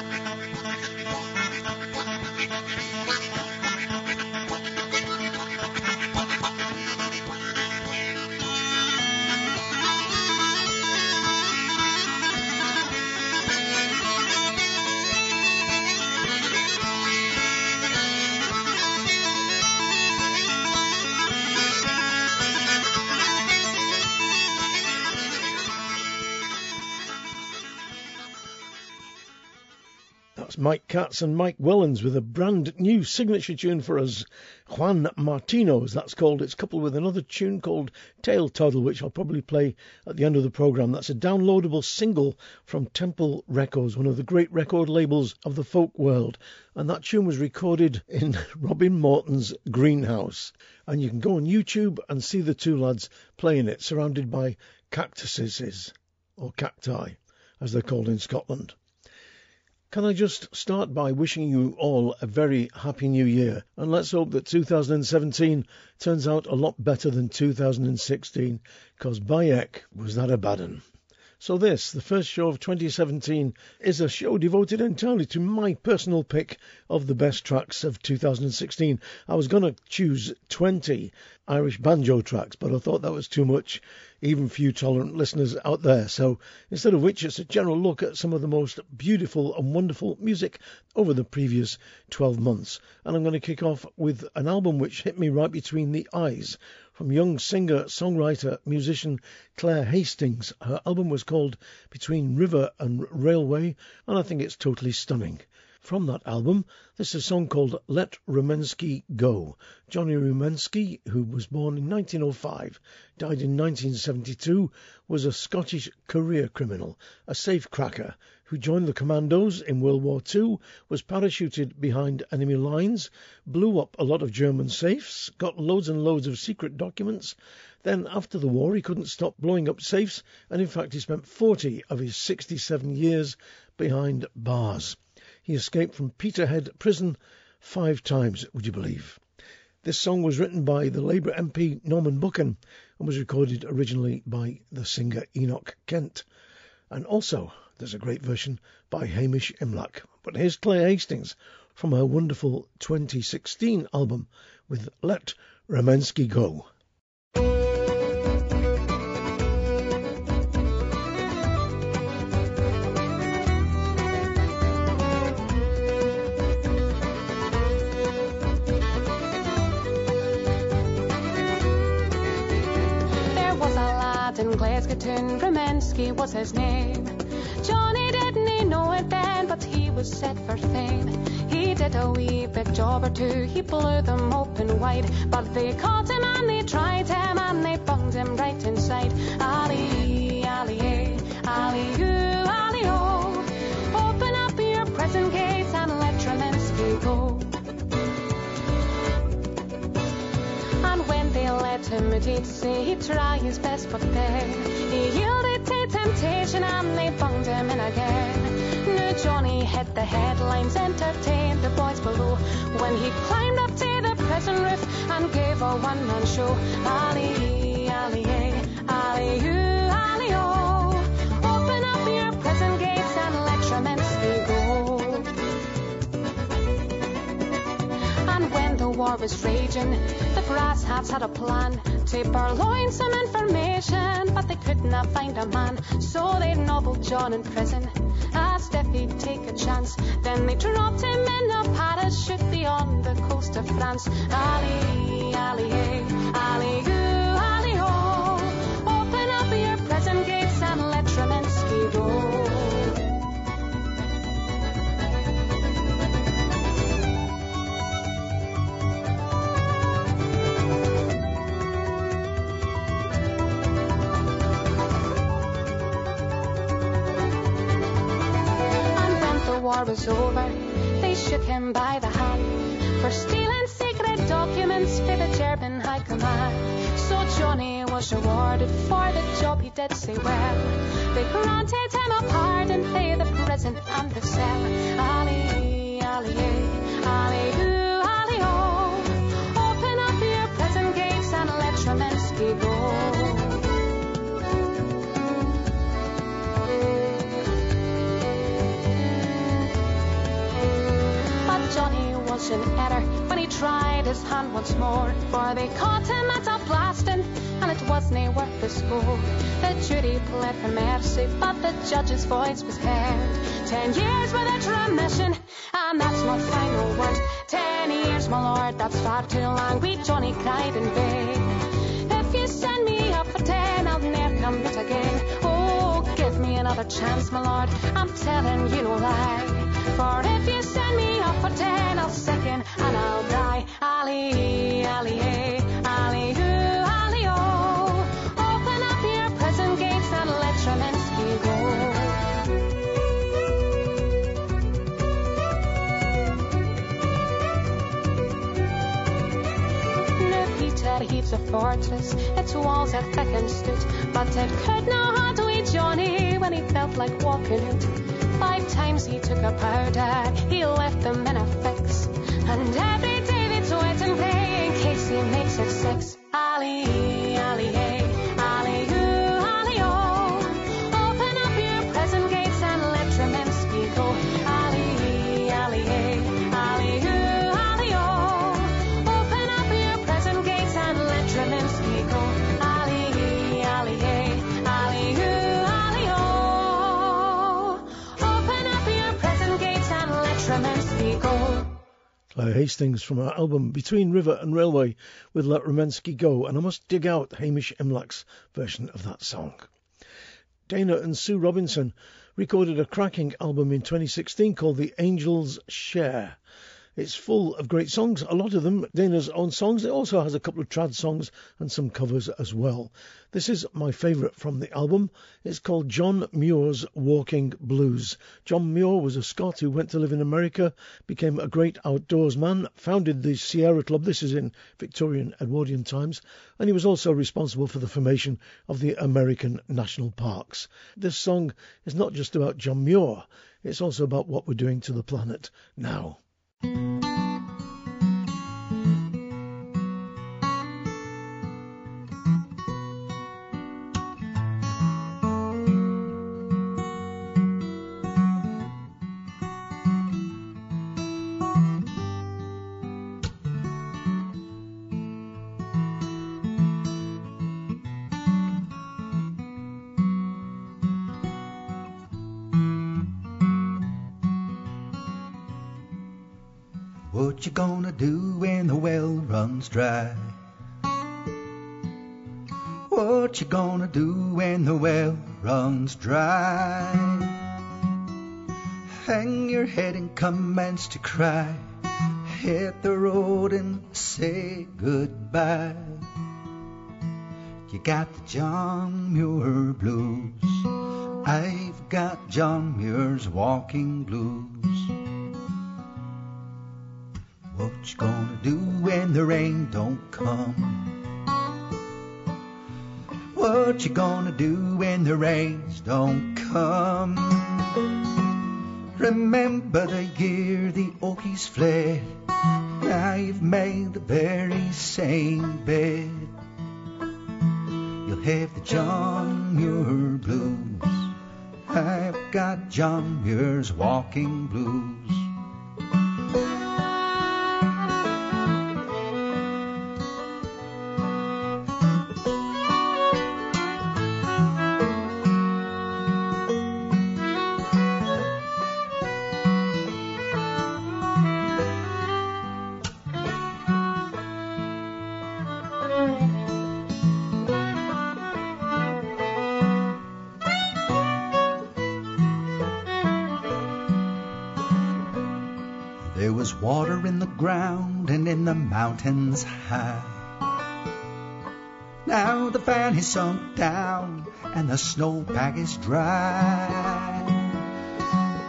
I'm gonna go Mike Katz and Mike Wellens with a brand new signature tune for us, Juan Martino's. That's called, it's coupled with another tune called Tail Toddle, which I'll probably play at the end of the program. That's a downloadable single from Temple Records, one of the great record labels of the folk world. And that tune was recorded in Robin Morton's greenhouse. And you can go on YouTube and see the two lads playing it, surrounded by cactuses, or cacti, as they're called in Scotland. Can I just start by wishing you all a very happy new year? And let's hope that 2017 turns out a lot better than 2016, because Bayek was that a bad one. So, this, the first show of 2017, is a show devoted entirely to my personal pick of the best tracks of 2016. I was going to choose 20 Irish banjo tracks, but I thought that was too much, even for you tolerant listeners out there. So, instead of which, it's a general look at some of the most beautiful and wonderful music over the previous 12 months. And I'm going to kick off with an album which hit me right between the eyes from young singer, songwriter, musician Claire Hastings. Her album was called Between River and Railway, and I think it's totally stunning. From that album, this is a song called Let Ramensky Go. Johnny Ramensky, who was born in 1905, died in 1972, was a Scottish career criminal, a safecracker, who joined the commandos in World War II, was parachuted behind enemy lines, blew up a lot of German safes, got loads and loads of secret documents. Then, after the war, he couldn't stop blowing up safes, and in fact, he spent 40 of his 67 years behind bars. He escaped from Peterhead prison five times, would you believe? This song was written by the Labour MP Norman Buchan and was recorded originally by the singer Enoch Kent. And also, there's a great version by Hamish Imlach. But here's Claire Hastings from her wonderful 2016 album with Let Ramensky Go. Martin Ramensky was his name. Johnny didn't know it then, but he was set for fame. He did a wee bit job or two, he blew them open wide. But they caught him and they tried him and they bunged him right inside. Ali, Ali, eh? Ali, Ali, he'd try his best, but then he yielded to temptation and they bunged him in again. New Johnny hit the headlines, entertained the boys below. When he climbed up to the prison roof and gave a one man show. Ali, Ali, eh, Ali, Ali. Oh. Open up your prison gates and let Ramensky go. And when the war was raging, brass hats had a plan to purloin some information, but they could not find a man, so they nobbled John in prison. Asked if he'd take a chance, then they dropped him in a parachute beyond the coast of France. Ali, Ali, eh? Ali, Ali, war was over, they shook him by the hand for stealing secret documents for the German High Command. So Johnny was rewarded for the job he did so well. They granted him a pardon for the prison and the cell. Ali, Ali, eh, Ali, ooh, Ali, oh. Open up your prison gates and let Ramensky go. Oh. Mission error when he tried his hand once more. For they caught him at a blasting, and it wasn't worth the score. The jury pled for mercy, but the judge's voice was heard. Ten years without remission, and that's not final word. Ten years, my lord, that's far too long. We Johnny cried in vain. If you send me up for ten, I'll never come back again. Oh, me another chance, my lord. I'm telling you no lie. For if you send me up for ten, I'll second and I'll die. Ali, Ali, Ali, hoo, Ali, oh. Open up your prison gates and let Ramensky go. Oh. No Peter heaves a fortress, its walls are thick and stood, but it could not handle Johnny when he felt like walking. Five times he took a powder, he left them in a fix. And every day they sweat and pay in case he makes it six. Hastings from her album Between River and Railway with Let Ramensky Go, and I must dig out Hamish Imlach's version of that song. Dana and Sue Robinson recorded a cracking album in 2016 called The Angels Share. It's full of great songs, a lot of them Dana's own songs. It also has a couple of trad songs and some covers as well. This is my favourite from the album. It's called John Muir's Walking Blues. John Muir was a Scot who went to live in America, became a great outdoors man, founded the Sierra Club. This is in Victorian Edwardian times, and he was also responsible for the formation of the American National Parks. This song is not just about John Muir, it's also about what we're doing to the planet now. What runs dry? What you gonna do when the well runs dry? Hang your head and commence to cry. Hit the road and say goodbye. You got the John Muir blues. I've got John Muir's walking blues. What you gonna do when the rain don't come? What you gonna do when the rains don't come? Remember the year the Okies fled. Now you've made the very same bed. You'll have the John Muir blues. I've got John Muir's walking blues. Ground and in the mountains high. Now the valley sunk down and the snowpack is dry.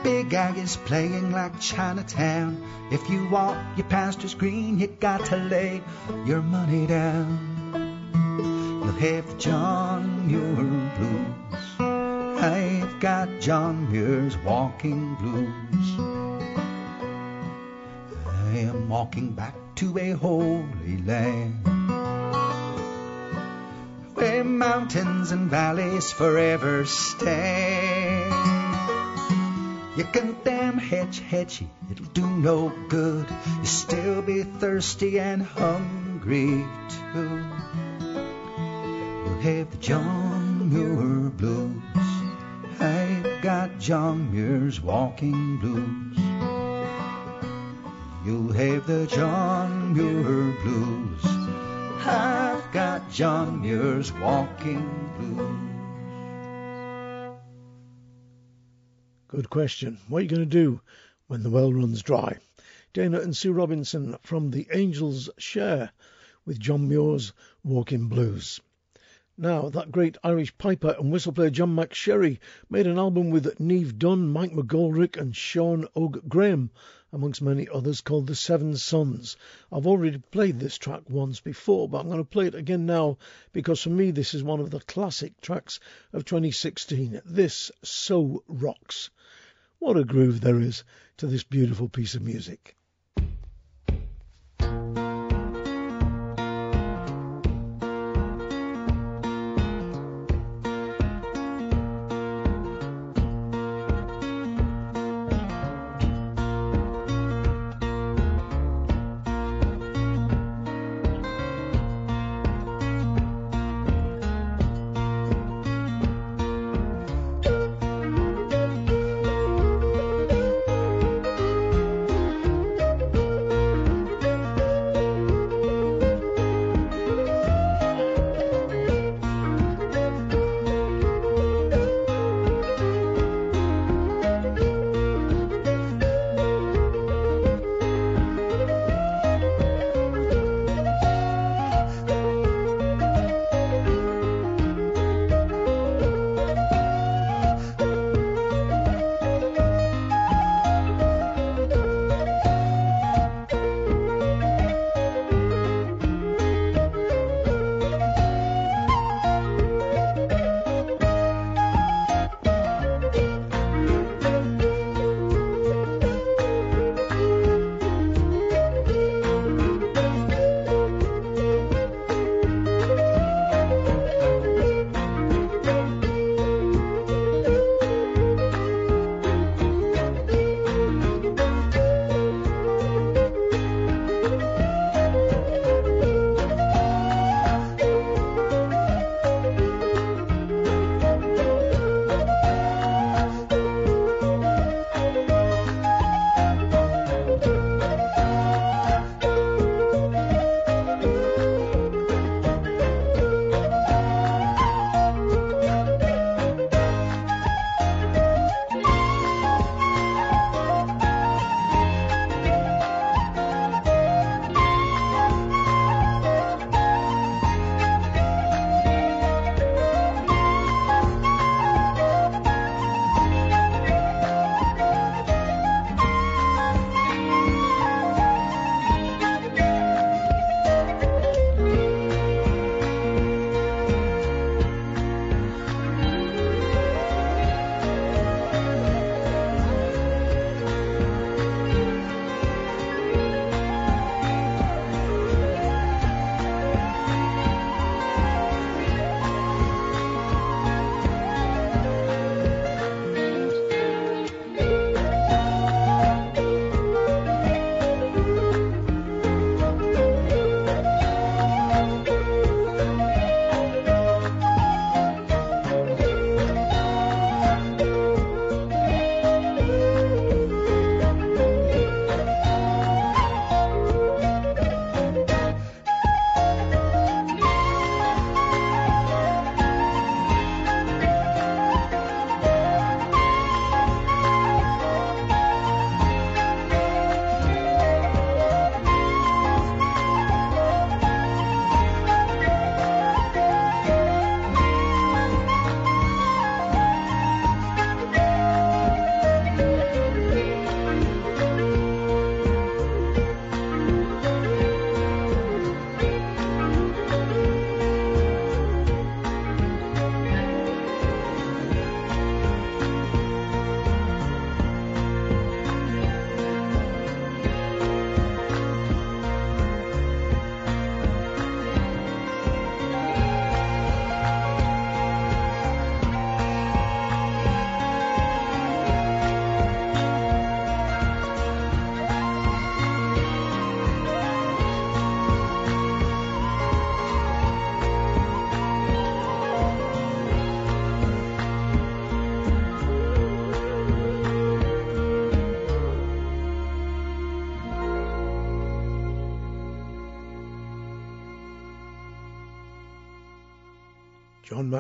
Big Ag is playing like Chinatown. If you want your pastures green, you got to lay your money down. You'll have John Muir blues. I've got John Muir's walking blues. Am walking back to a holy land where mountains and valleys forever stand. You can dam hetchy, it'll do no good. You'll still be thirsty and hungry too. You'll have the John Muir blues. I've got John Muir's walking blues. You'll have the John Muir blues. I've got John Muir's walking blues. Good question. What are you going to do when the well runs dry? Dana and Sue Robinson from the Angels Share with John Muir's Walking Blues. Now, that great Irish piper and whistle player John McSherry made an album with Niamh Dunn, Mike McGoldrick, and Sean Og Graham, amongst many others, called The Seven Suns. I've already played this track once before, but I'm going to play it again now because for me this is one of the classic tracks of 2016. This so rocks. What a groove there is to this beautiful piece of music.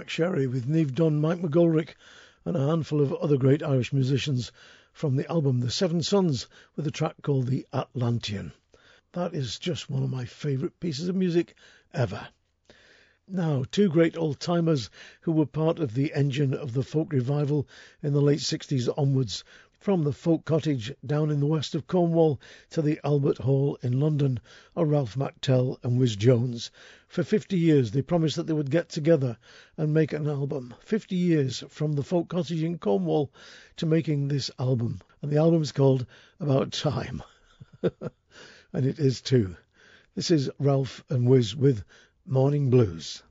John McSherry with Niamh Dunn, Mike and a handful of other great Irish musicians from the album The Seven Suns with a track called The Atlantean. That is just one of my favourite pieces of music ever. Now, two great old timers who were part of the engine of the folk revival in the late 60s onwards from the folk cottage down in the west of Cornwall to the Albert Hall in London are Ralph McTell and Wizz Jones. For 50 years they promised that they would get together and make an album. 50 years from the folk cottage in Cornwall to making this album. And the album is called About Time. and it is too. This is Ralph and Wizz with Morning Blues.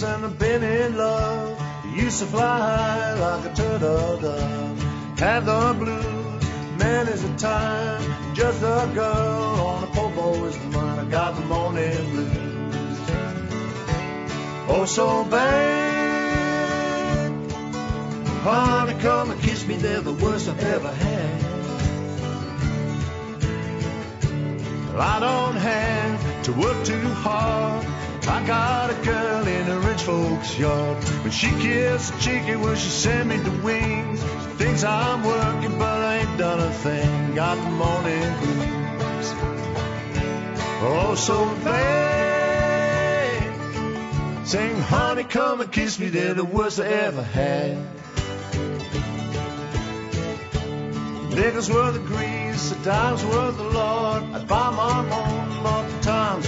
And I've been in love. Used to fly high like a turtle dove. Had the blues, man is a time. Just a girl on a po' boy's mind. I got the morning blues. Oh, so bad. Honey, come and kiss me. They're the worst I've ever had. Well, I don't have to work too hard. I got a girl in a rich folks' yard. When she kisses cheeky, will she send me the wings? She thinks I'm working, but I ain't done a thing. Got the morning blues. Oh, so bad. Saying, honey, come and kiss me. They're the worst I ever had. Nickels were the grease, the dimes were the Lord. I'd buy my own, but the times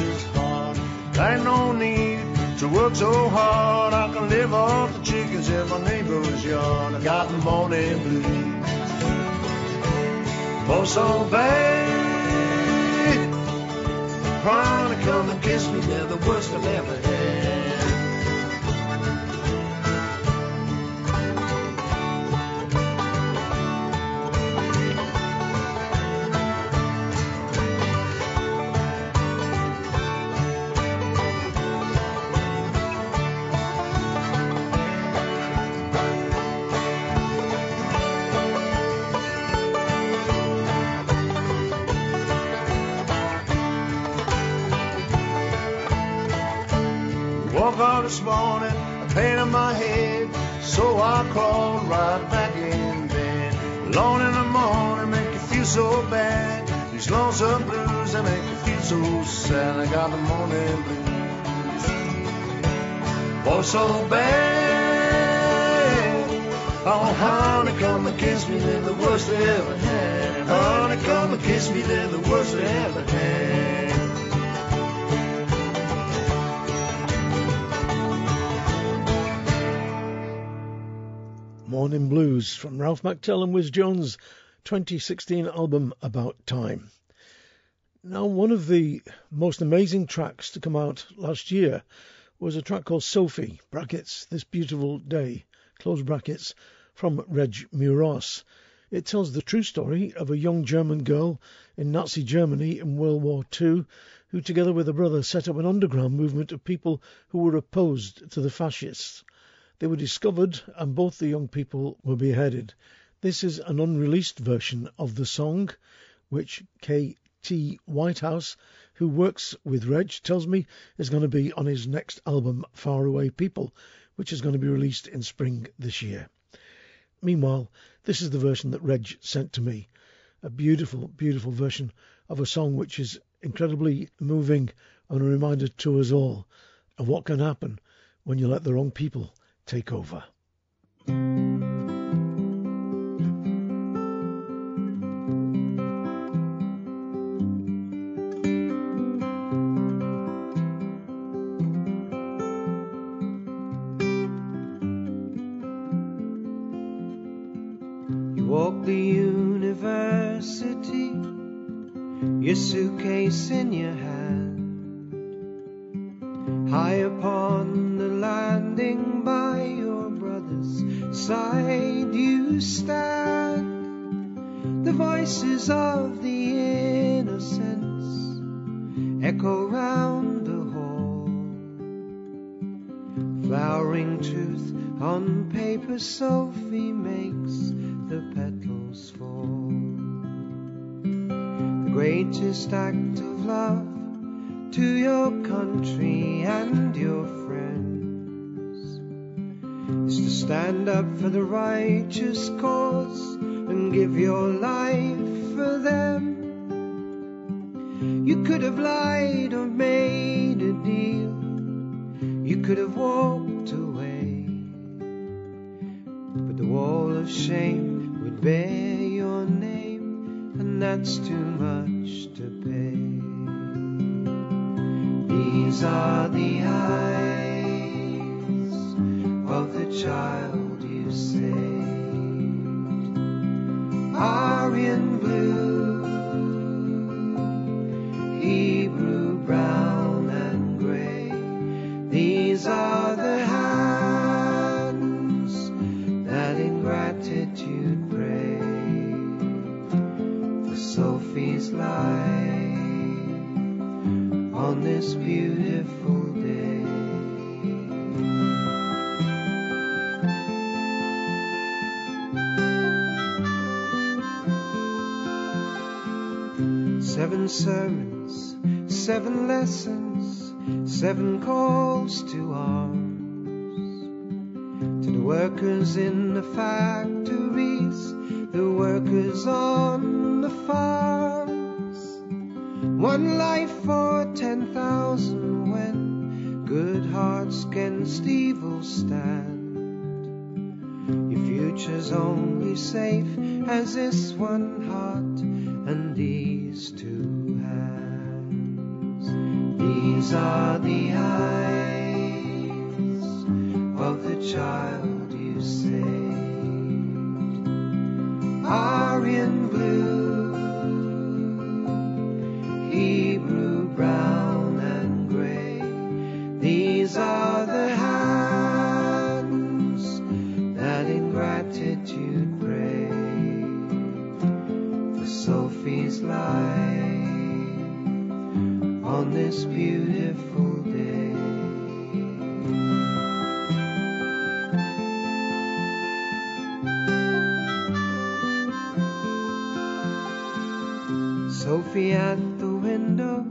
Ain't no need to work so hard. I can live off the chickens in my neighbor's yard. I got the morning blues. Oh, so bad. Trying to come and kiss me, they're the worst I've ever had. Sad. I got the morning blues. Oh, so bad. Oh, honey, come and kiss me, they're the worst I ever had. Honey, come and kiss me, they're the worst I ever had. Morning Blues from Ralph McTell and Wizz Jones' 2016 album About Time. Now, one of the most amazing tracks to come out last year was a track called Sophie, brackets, This Beautiful Day, close brackets, from Reg Meuross. It tells the true story of a young German girl in Nazi Germany in World War II who, together with a brother, set up an underground movement of people who were opposed to the fascists. They were discovered, and both the young people were beheaded. This is an unreleased version of the song, which K.T. Whitehouse, who works with Reg, tells me is going to be on his next album, Far Away People, which is going to be released in spring this year. Meanwhile, this is the version that Reg sent to me. A beautiful, beautiful version of a song which is incredibly moving and a reminder to us all of what can happen when you let the wrong people take over. In your hand. High upon the landing by your brother's side, you stand. The voices of the innocents echo round the hall. Flowering truth on paper, Sophie makes the petals fall. The greatest act love to your country and your friends is to stand up for the righteous cause and give your life for them. You could have lied or made a deal, you could have walked away, but the wall of shame would bear your name, and that's too much to pay. These are the eyes of the child you saved, Aryan blue, Hebrew brown and gray. These are the hands that in gratitude pray for Sophie's life this beautiful day. Seven sermons, seven lessons, seven calls to arms. To the workers in the factories, the workers on the farms. One life for ten thousand when good hearts against evil stand. Your future's only safe as this one heart and these two hands. These are the eyes of the child you saved. Aryan blue, this beautiful day. Sophie at the window,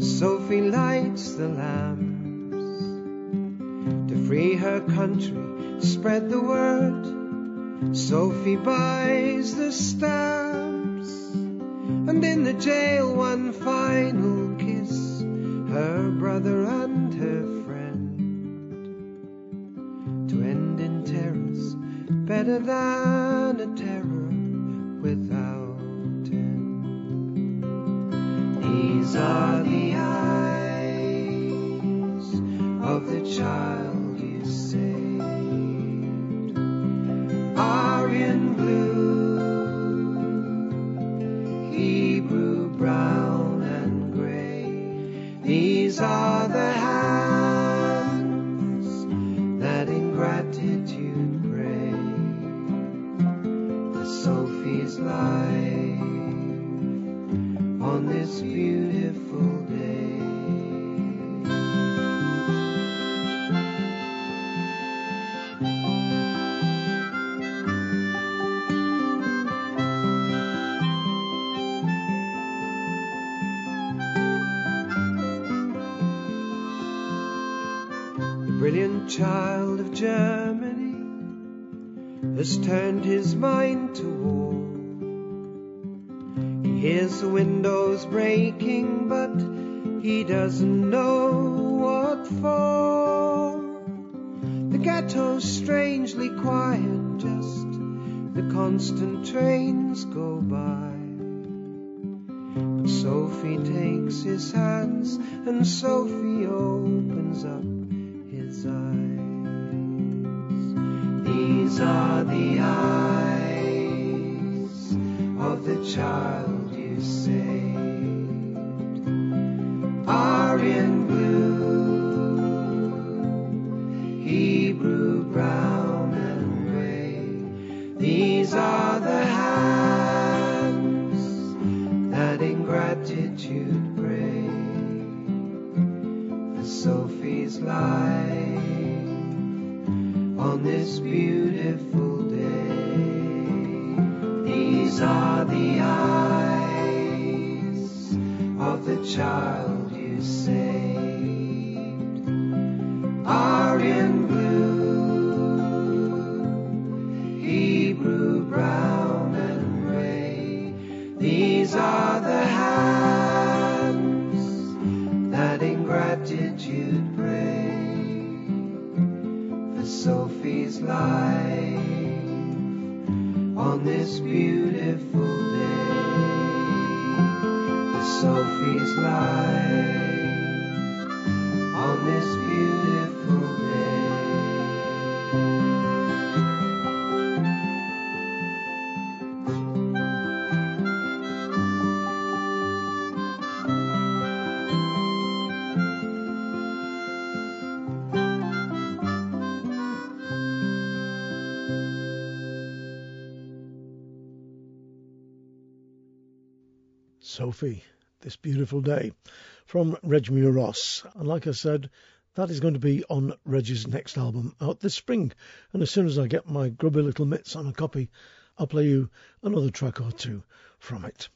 Sophie lights the lamps to free her country, spread the word. Sophie buys the stamps, and in the jail one final kiss, her brother and her friend. To end in terrors, better than he doesn't know what for. The ghetto's strangely quiet, just the constant trains go by. But Sophie takes his hands, and Sophie opens up his eyes. These are the eyes of the child you saved. Aryan blue, Hebrew brown and gray. These are the hands that in gratitude pray for Sophie's life on this beautiful day. These are the eyes of the child you saved Aryan blue, Hebrew brown and gray. These are the hands that in gratitude pray for Sophie's life on this beautiful On this beautiful. Sophie, this beautiful day from Reg Meuross. And like I said, that is going to be on Reg's next album out this spring. And as soon as I get my grubby little mitts on a copy, I'll play you another track or two from it.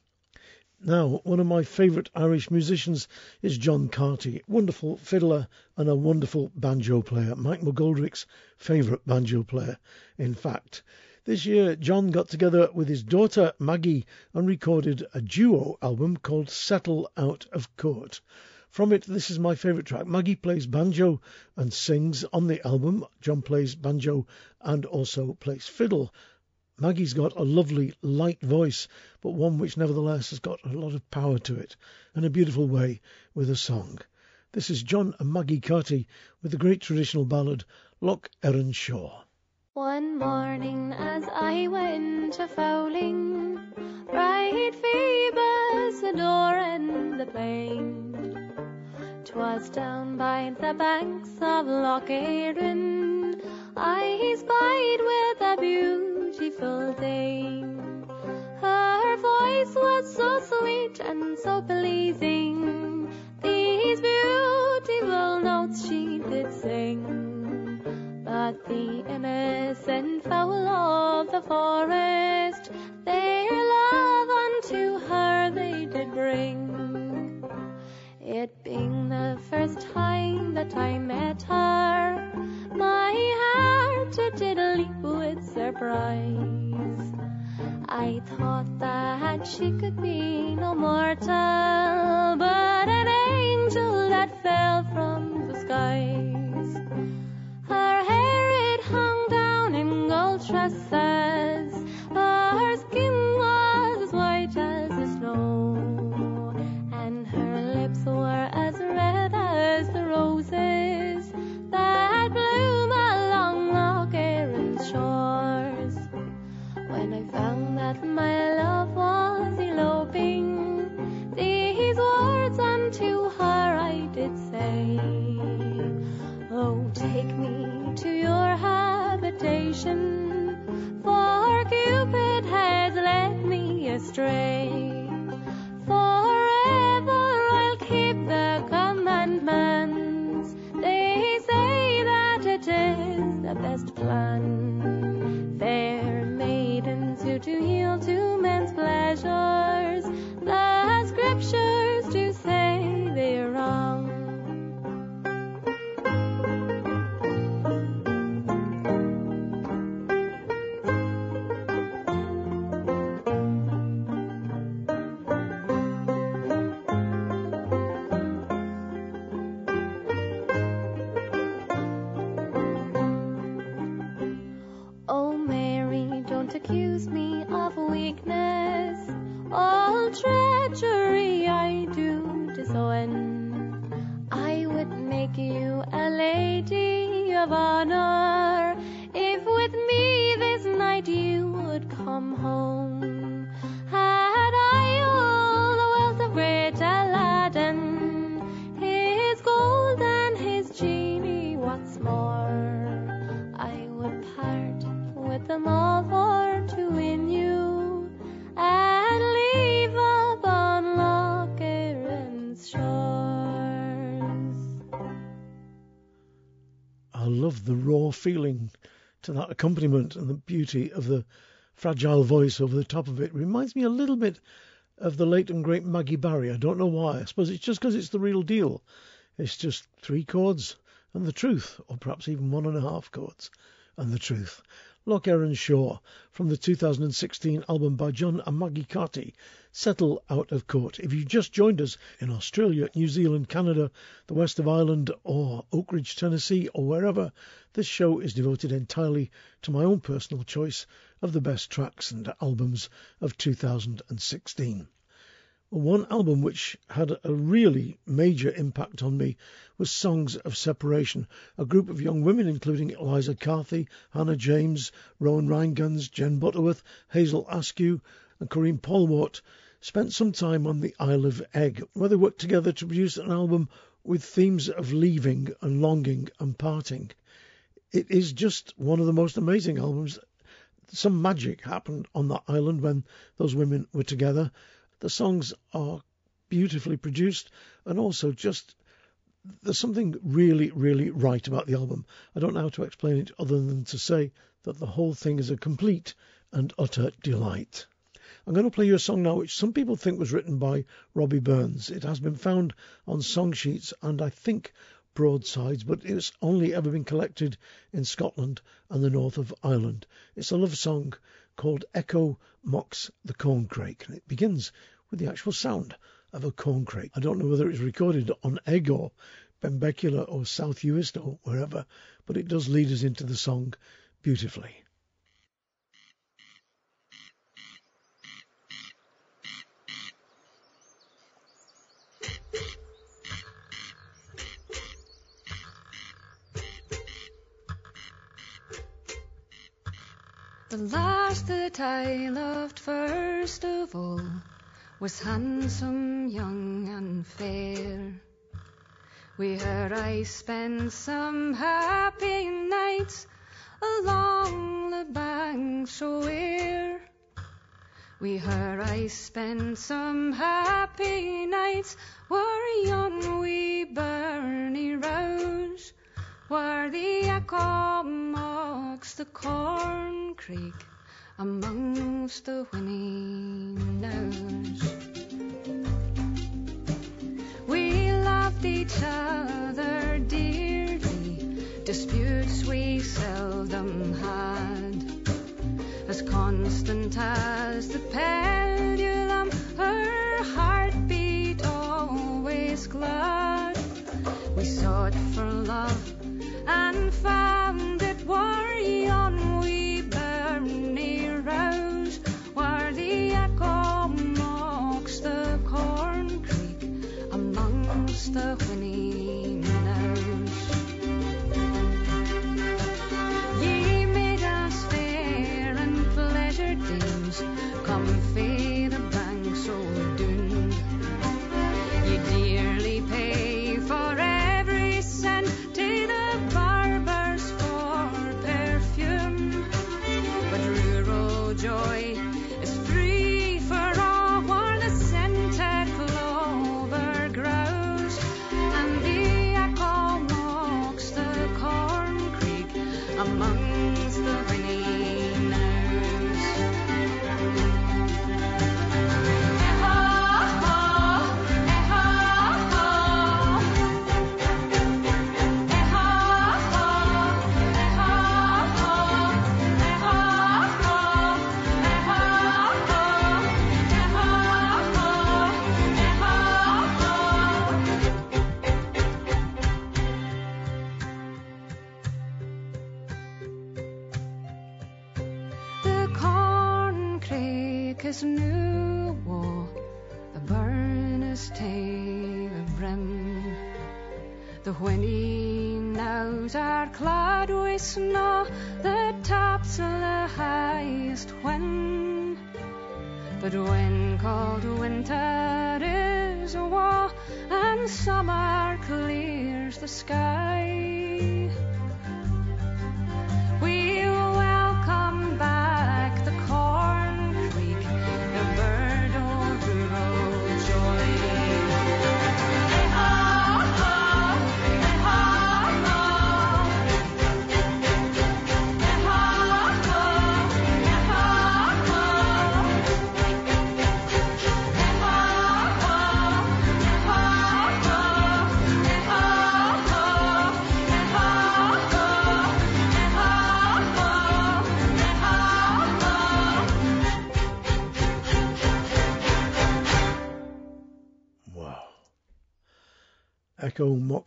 Now, one of my favourite Irish musicians is John Carty, wonderful fiddler and a wonderful banjo player, Mike McGoldrick's favourite banjo player, in fact. This year, John got together with his daughter Maggie and recorded a duo album called Settle Out of Court. From it, this is my favourite track. Maggie plays banjo and sings on the album. John plays banjo and also plays fiddle. Maggie's got a lovely, light voice, but one which nevertheless has got a lot of power to it, and a beautiful way with a song. This is John and Maggie Carty with the great traditional ballad Lough Erne Shore. One morning as I went a fowling, bright Phoebus adoring the plain. 'Twas down by the banks of Lough Erne I spied with a beautiful dame. Her voice was so sweet and so pleasing, these beautiful notes she did sing. But the innocent fowl of the forest, their love unto her they did bring. It being the first time that I met her, my heart it did leap with surprise. I thought that she could be no mortal, feeling to that accompaniment and the beauty of the fragile voice over the top of it. Reminds me a little bit of the late and great Maggie Barry. I don't know why. I suppose it's just because it's the real deal. It's just three chords and the truth, or perhaps even one and a half chords and the truth. Lough Erne Shore from the 2016 album by John and Maggie Carty, Settle Out of Court. If you've just joined us in Australia, New Zealand, Canada, the west of Ireland, or Oak Ridge, Tennessee, or wherever, this show is devoted entirely to my own personal choice of the best tracks and albums of 2016. One album which had a really major impact on me was Songs of Separation, a group of young women including Eliza Carthy, Hannah James, Rowan Rheingans, Jen Butterworth, Hazel Askew, and Karine Polwart spent some time on the Isle of Eigg, where they worked together to produce an album with themes of leaving and longing and parting. It is just one of the most amazing albums. Some magic happened on that island when those women were together. The songs are beautifully produced and also just there's something really, really right about the album. I don't know how to explain it other than to say that the whole thing is a complete and utter delight. I'm going to play you a song now which some people think was written by Robbie Burns. It has been found on song sheets and I think broadsides, but it's only ever been collected in Scotland and the north of Ireland. It's a love song called Echo Mocks the Corncrake, and it begins with the actual sound of a corncrake. I don't know whether it's recorded on Eigg or Benbecula or South Uist or wherever, but it does lead us into the song beautifully. The last that I loved first of all was handsome, young, and fair. With her I spent some happy nights along the banks o' Ayr. With her I spent some happy nights where yon wee Bernie Rose, where the echo mocks the Corncrake amongst the knowes. We loved each other dearly, disputes we seldom had. As constant as the pendulum, her heart beat always glad. We sought for love and found it were yon wee Bernie Rose, where the echo mocks the Corncrake amongst the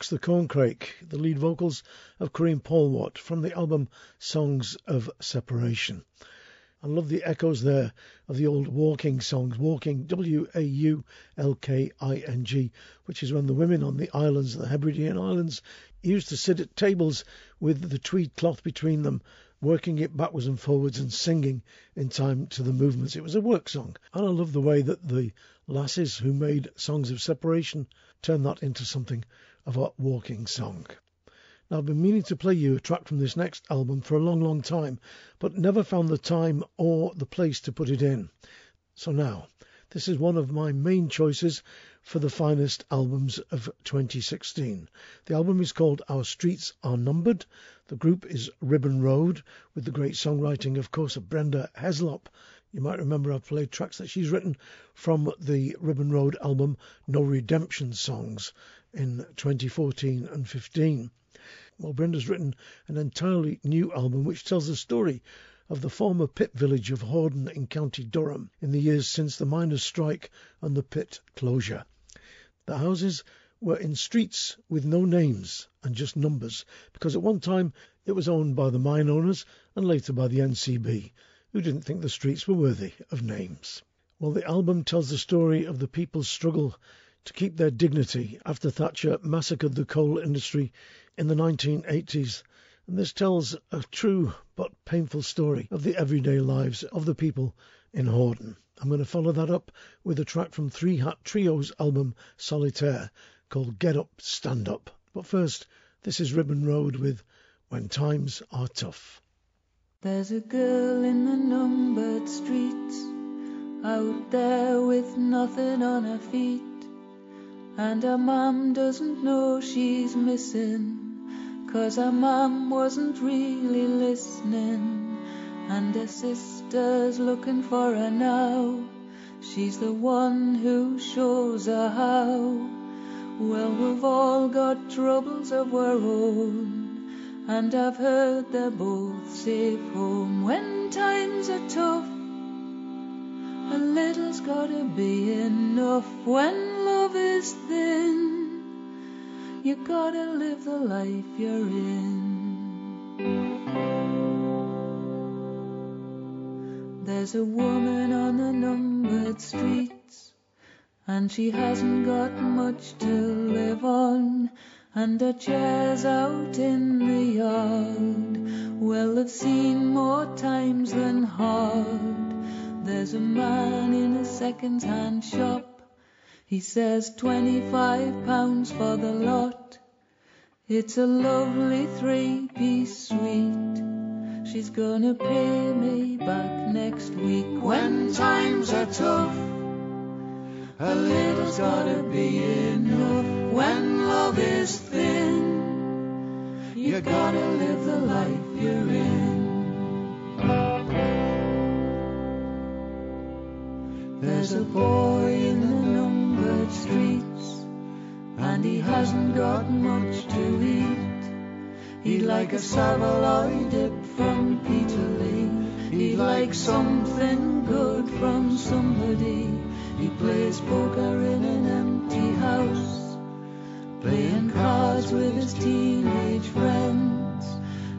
Mocks the corncrake, the lead vocals of Karine Polwart from the album Songs of Separation. I love the echoes there of the old waulking songs, waulking W A U L K I N G, which is when the women on the islands, the Hebridean Islands, used to sit at tables with the tweed cloth between them, working it backwards and forwards and singing in time to the movements. It was a work song, and I love the way that the lasses who made Songs of Separation turned that into something of a waulking song. Now, I've been meaning to play you a track from this next album for a long, long time, but never found the time or the place to put it in. So now, this is one of my main choices for the finest albums of 2016. The album is called Our Streets Are Numbered. The group is Ribbon Road, with the great songwriting, of course, of Brenda Heslop. You might remember I've played tracks that she's written from the Ribbon Road album No Redemption Songs in 2014 and 15. Well, Brenda's written an entirely new album which tells the story of the former pit village of Horden in County Durham in the years since the miners' strike and the pit closure. The houses were in streets with no names and just numbers because at one time it was owned by the mine owners and later by the NCB who didn't think the streets were worthy of names. Well, the album tells the story of the people's struggle to keep their dignity after Thatcher massacred the coal industry in the 1980s. And this tells a true but painful story of the everyday lives of the people in Horden. I'm going to follow that up with a track from 3Hattrio's album Solitaire called Get Up, Stand Up. But first, this is Ribbon Road with When Times Are Tough. There's a girl in the numbered streets out there with nothing on her feet, and her mum doesn't know she's missing, cause her mum wasn't really listening, and her sister's looking for her now. She's the one who shows her how. Well, we've all got troubles of our own and I've heard they're both safe home when times are tough. A little's gotta be enough when is. You gotta live the life you're in. There's a woman on the numbered streets, and she hasn't got much to live on and a chair's out in the yard. Well, I've seen more times than hard. There's a man in a second-hand shop. He says twenty-five pounds for the lot. It's a lovely three-piece suite. She's gonna pay me back next week when times are tough. A little's gotta be enough when love is thin. You gotta live the life you're in. There's a boy in the numbered streets, and he hasn't got much to eat. He'd like a Savoy dip from Peterlee. He'd like something good from somebody. He plays poker in an empty house, playing cards with his teenage friends.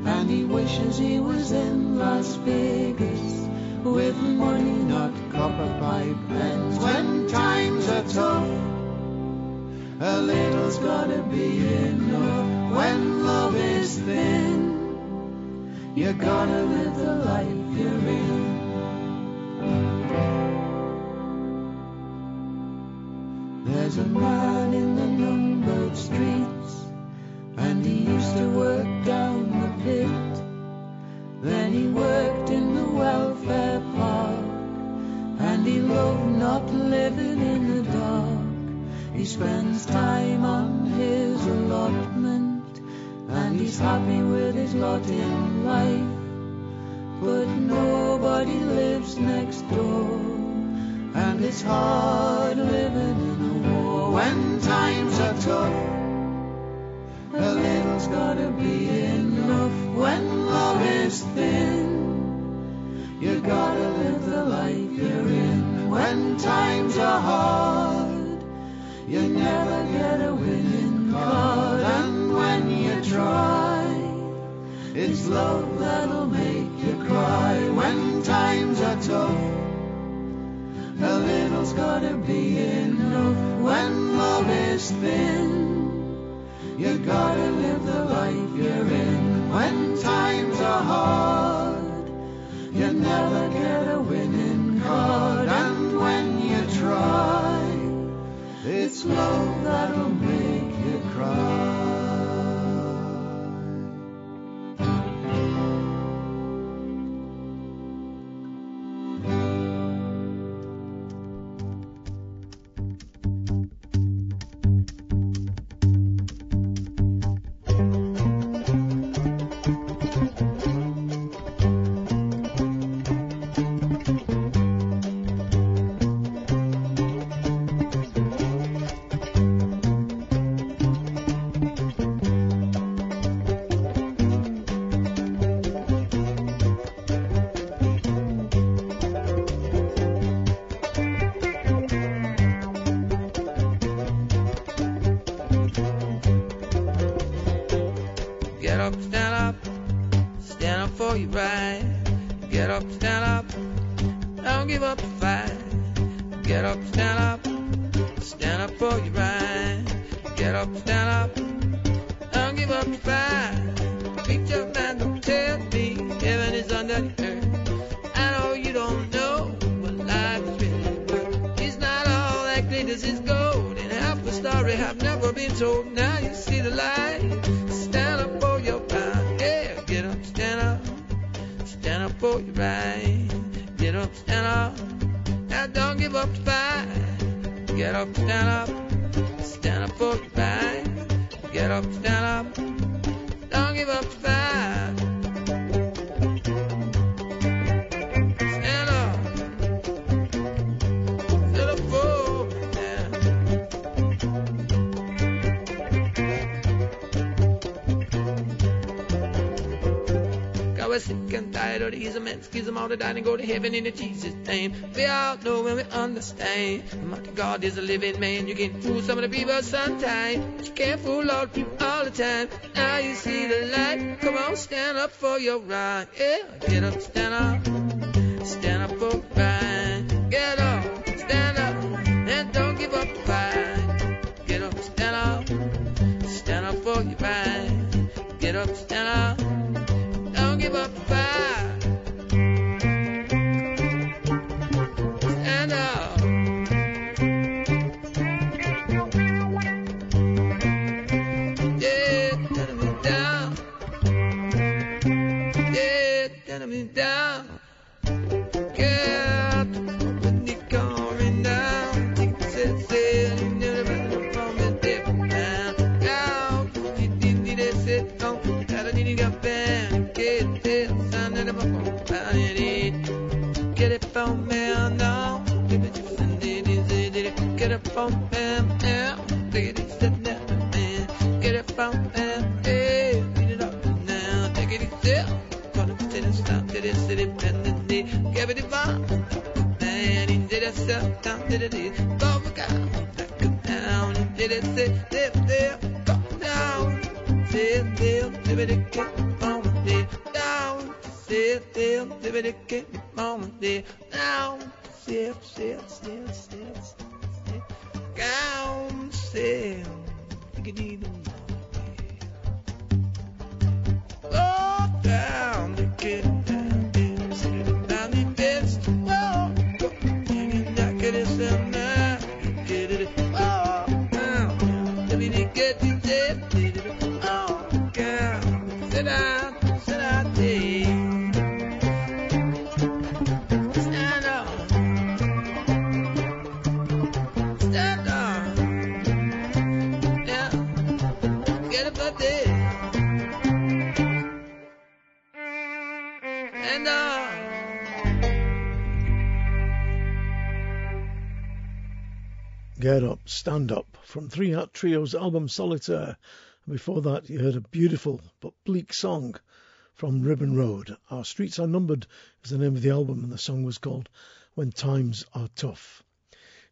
And he wishes he was in Las Vegas with money, not copper pipe pens. When times are tough, a little's gotta be enough. When love is thin, you gotta live the life you're in. There's a man in the numbered streets, and he used to work down the pit. Then he worked in the welfare park, and he loved not living in the dark. He spends time on his allotment, and he's happy with his lot in life. But nobody lives next door, and it's hard living in a war when times are tough. A little's gotta be enough when love is thin. You gotta live the life you're in when times are hard. You never get a winning card, and when you try, it's love that'll make you cry when times are tough. A little's gotta be enough when love is thin. You gotta live the life you're in when times are hard. You never get a winning card, and when you try, it's love that'll make you cry. Stand up, stand up for your right. Get up, stand up, don't give up the fight. Get up, stand up, stand up for your right. Get up, stand up, don't give up the fight. Reach up and don't tell me heaven is under the earth. I know you don't know what life is really worth. It's not all that glitters is gold, and half the story have never been told. Now you see the light. Right. Get up, stand up. Now don't give up the fight. Get up, stand up. Stand up for your right. Get up, stand up. Don't give up the fight. Was sick and tired of the ism and schism all the and go to heaven in the Jesus name. We all know and we understand. Mighty God is a living man. You can fool some of the people sometimes, but you can't fool all the people all the time. Now you see the light. Come on, stand up for your right. Yeah, get up, stand up. Stand up for right. Stand Up from 3Hattrio's album Solitaire. And before that, you heard a beautiful but bleak song from Ribbon Road. Our Streets Are Numbered is the name of the album, and the song was called When Times Are Tough.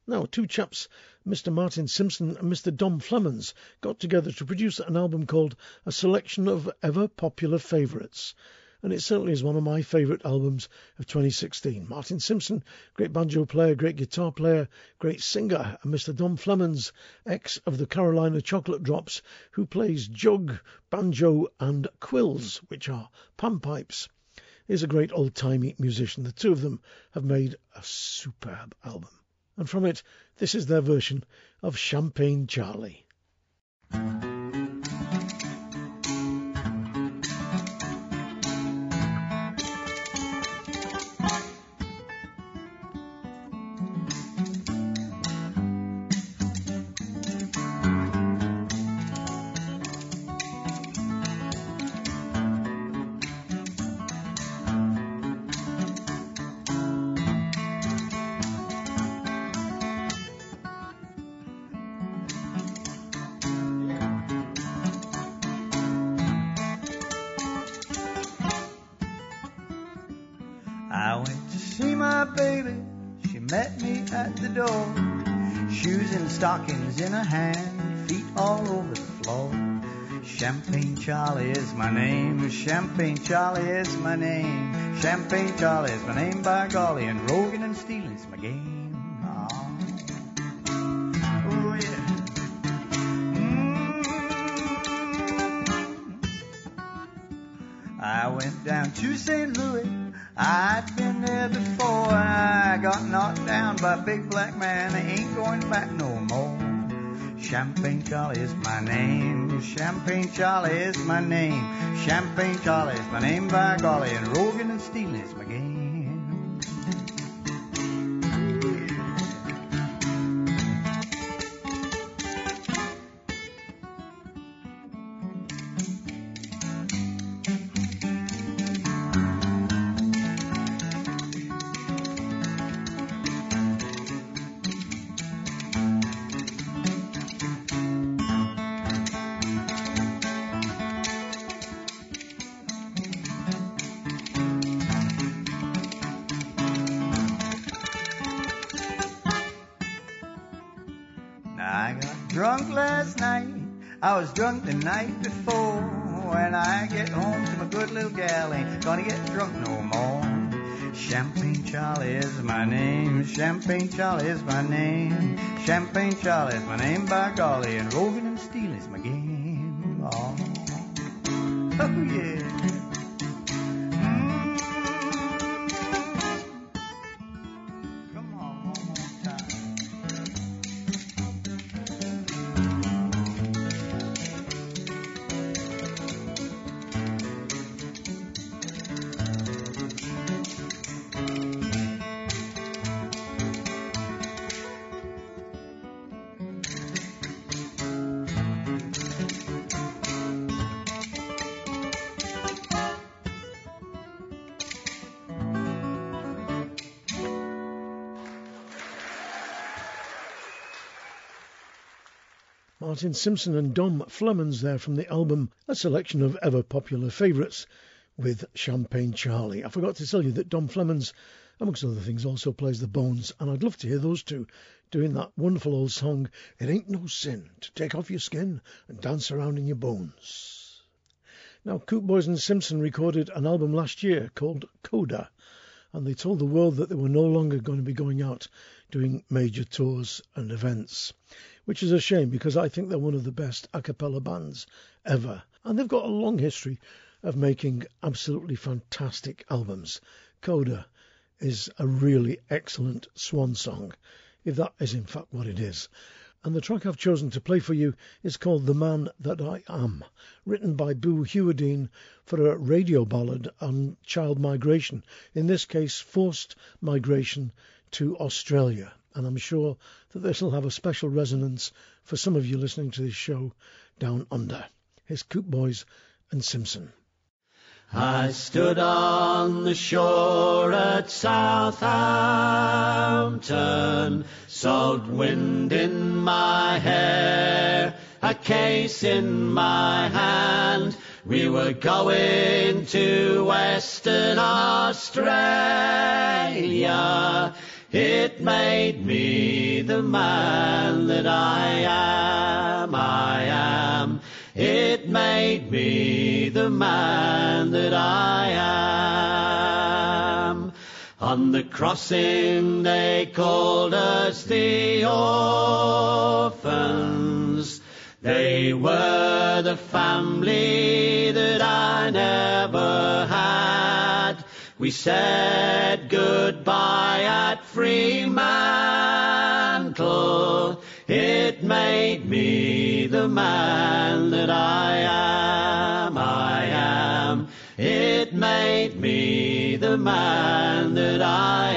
Now, two chaps, Mr. Martin Simpson and Mr. Dom Flemons, got together to produce an album called A Selection of Ever Popular Favourites. And it certainly is one of my favourite albums of 2016. Martin Simpson, great banjo player, great guitar player, great singer, and Mr. Dom Flemons, ex of the Carolina Chocolate Drops, who plays jug, banjo, and quills, which are panpipes is a great old timey musician. The two of them have made a superb album and from it, this is their version of Champagne Charlie. Stockings in a hand, feet all over the floor. Champagne Charlie is my name, Champagne Charlie is my name, Champagne Charlie is my name by golly, and roguing and stealing's my game. Oh, oh yeah. Mm. I went down to St. Louis. I'd been there before I got knocked down by a big black man. I ain't going back no more. Champagne Charlie is my name. Champagne Charlie is my name. Champagne Charlie is my name by golly. And Rogan and stealing I was drunk the night before. When I get home to my good little gal, ain't gonna get drunk no more. Champagne Charlie is my name. Champagne Charlie is my name. Champagne Charlie is my name by golly, and roving Martin Simpson and Dom Flemons there from the album A Selection of Ever Popular Favourites with Champagne Charlie. I forgot to tell you that Dom Flemons, amongst other things, also plays the bones, and I'd love to hear those two doing that wonderful old song, It Ain't No Sin to Take Off Your Skin and Dance Around in Your Bones. Now, Coope Boyes and Simpson recorded an album last year called Coda, and they told the world that they were no longer going to be going out doing major tours and events which is a shame because I think they're one of the best a cappella bands ever. And they've got a long history of making absolutely fantastic albums. Coda is a really excellent swan song, if that is in fact what it is. And the track I've chosen to play for you is called The Man That I Am, written by Boo Hewerdine for a radio ballad on child migration, in this case, forced migration to Australia and I'm sure that this will have a special resonance for some of you listening to this show down under. Here's Coope Boyes and Simpson. I stood on the shore at Southampton, salt wind in my hair, a case in my hand. We were going to Western Australia It made me the man that I am, I am. It made me the man that I am. On the crossing they called us the orphans. They were the family that I never had. We said goodbye at Fremantle. It made me the man that I am, I am. It made me the man that I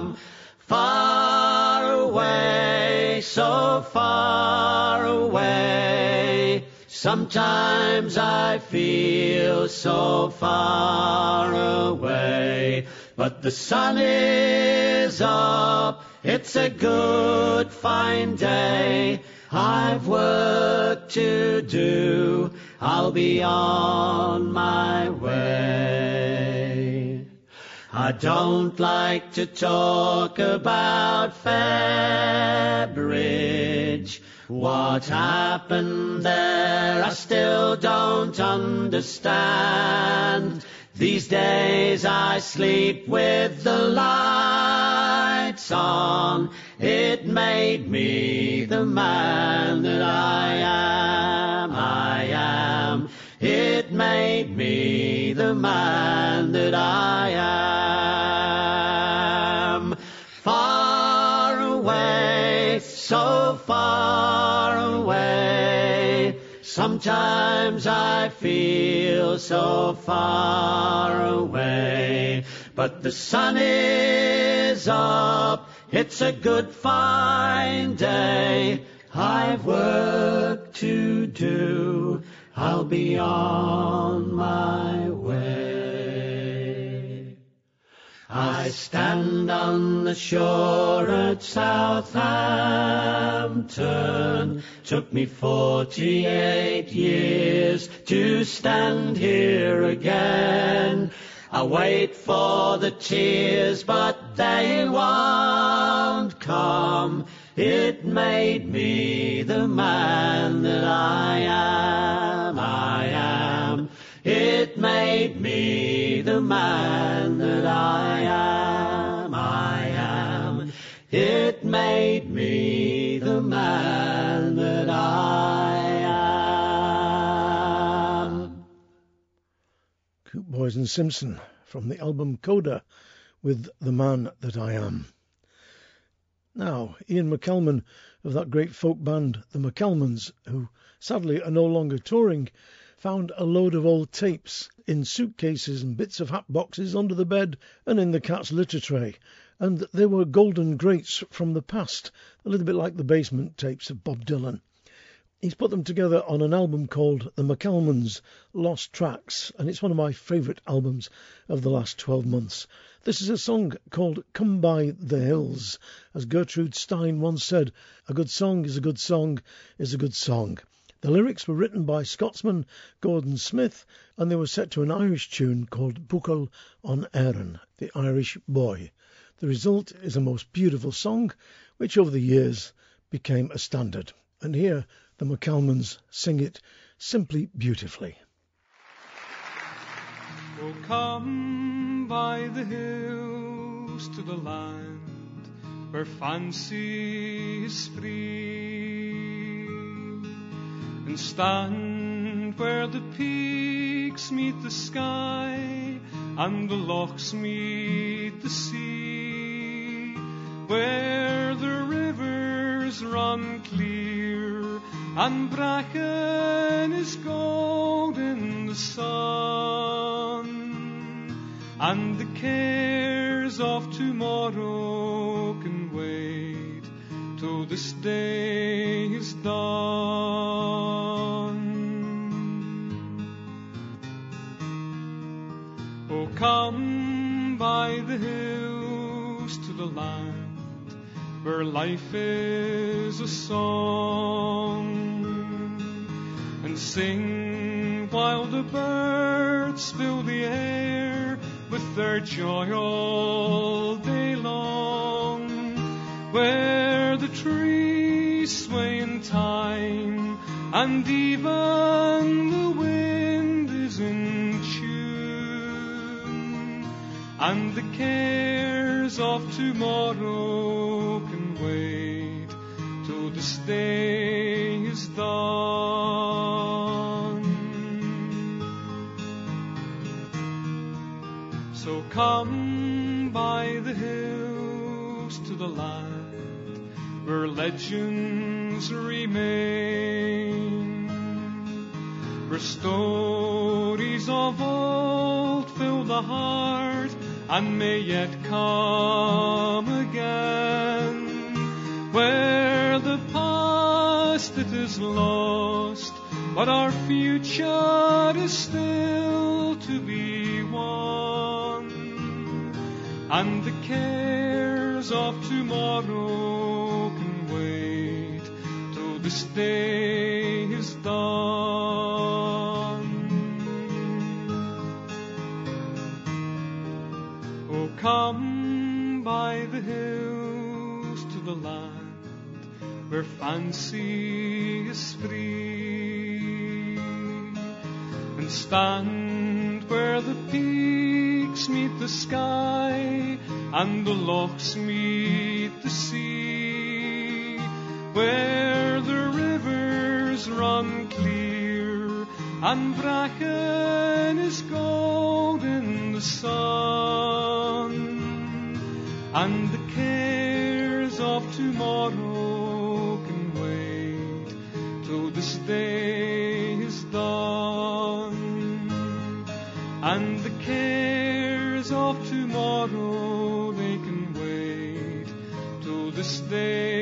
am. Far away, so far away. Sometimes I feel so far away. But the sun is up, it's a good fine day. I've work to do, I'll be on my way. I don't like to talk about Fairbridge. What happened there I still don't understand. These days I sleep with the lights on. It made me the man that I am, I am. It made me the man so far away. Sometimes I feel so far away. But the sun is up, it's a good fine day. I've work to do, I'll be on my way. I stand on the shore at Southampton. Took me 48 years to stand here again. I wait for the tears, but they won't come. It made me the man the man that I am, I am. It made me the man that I am. Coope Boyes and Simpson from the album Coda with The Man That I Am. Now, Ian McCalman of that great folk band, the McCalmans, who sadly are no longer touring, found a load of old tapes in suitcases and bits of hat boxes under the bed and in the cat's litter tray. And they were golden greats from the past, a little bit like the basement tapes of Bob Dylan. He's put them together on an album called The McCalmans Lost Tracks, and it's one of my favourite albums of the last 12 months. This is a song called Come By the Hills. As Gertrude Stein once said, a good song is a good song is a good song. The lyrics were written by Scotsman Gordon Smith, and they were set to an Irish tune called Buachaill Ón Éirne, the Irish boy. The result is a most beautiful song, which over the years became a standard. And here the McCalmans sing it simply beautifully. Oh, come by the hills to the land where fancy is free, and stand where the peaks meet the sky and the lochs meet the sea, where the rivers run clear and bracken is gold in the sun, and the cares of tomorrow can this day is done. Oh, come by the hills to the land where life is a song and sing while the birds fill the air with their joy all day long, where trees sway in time and even the wind is in tune, and the cares of tomorrow can wait till this day is done. So come by the hills to the land where legends remain, where stories of old fill the heart and may yet come again, where the past it is lost, but our future is still to be won, and the cares of tomorrow this day is done. Oh, come by the hills to the land where fancy is free, and stand where the peaks meet the sky and the lochs meet the sea, where the rivers run clear and bracken is gold in the sun, and the cares of tomorrow can wait till this day is done, and the cares of tomorrow they can wait till this day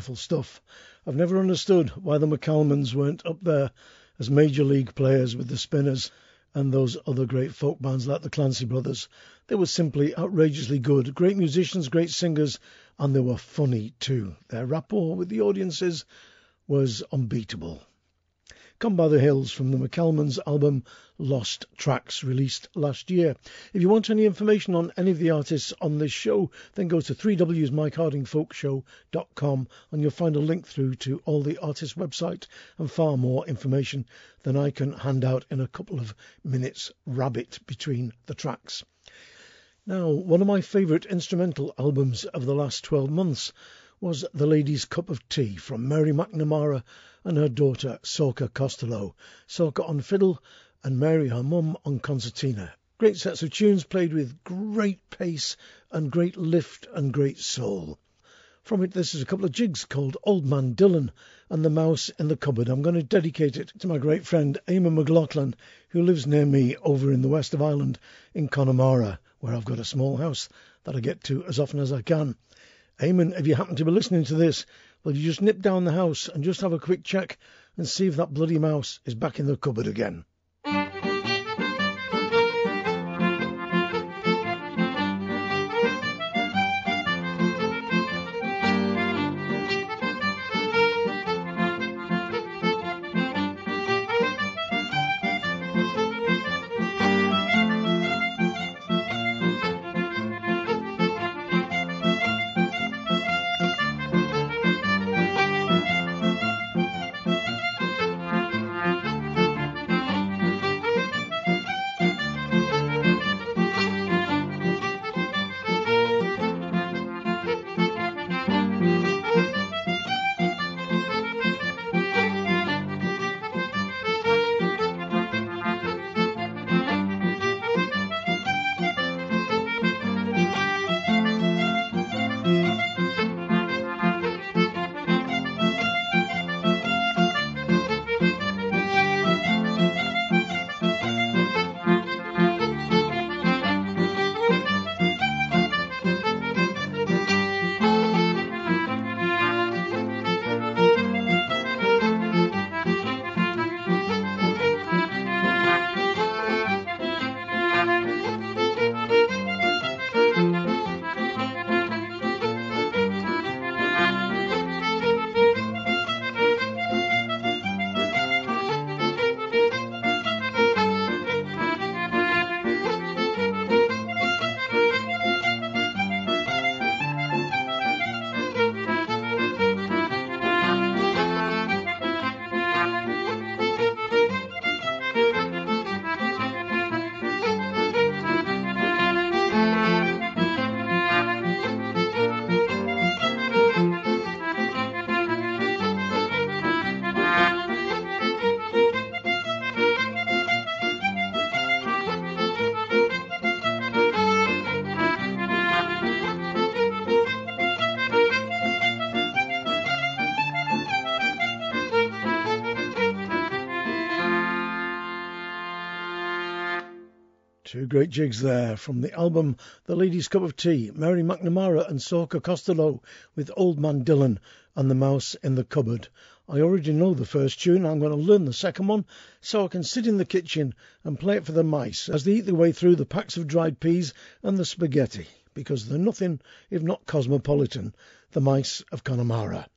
Wonderful stuff. I've never understood why the McCalmans weren't up there as major league players with the Spinners and those other great folk bands like the Clancy Brothers. They were simply outrageously good. Great musicians, great singers, and they were funny too. Their rapport with the audiences was unbeatable. Come by the Hills from the McCalmans album Lost Tracks, released last year. If you want any information on any of the artists on this show, then go to 3wsmikehardingfolkshow.com and you'll find a link through to all the artists' website and far more information than I can hand out in a couple of minutes rabbit between the tracks. Now, one of my favourite instrumental albums of the last 12 months was The Lady's Cup of Tea from Mary McNamara and her daughter Sorcha Costello. Soca on fiddle and Mary, her mum, on concertina. Great sets of tunes played with great pace and great lift and great soul. From it, this is a couple of jigs called Old Man Dillon and The Mouse in the Cupboard. I'm going to dedicate it to my great friend Eamon McLaughlin, who lives near me over in the west of Ireland in Connemara, where I've got a small house that I get to as often as I can. Eamon, if you happen to be listening to this, will you just nip down the house and just have a quick check and see if that bloody mouse is back in the cupboard again? Great jigs there from the album The Lady's Cup of Tea, Mary McNamara and Sorcha Costello with Old Man Dillon and the Mouse in the Cupboard. I already know the first tune, I'm going to learn the second one so I can sit in the kitchen and play it for the mice as they eat their way through the packs of dried peas and the spaghetti, because they're nothing if not cosmopolitan, the mice of Connemara.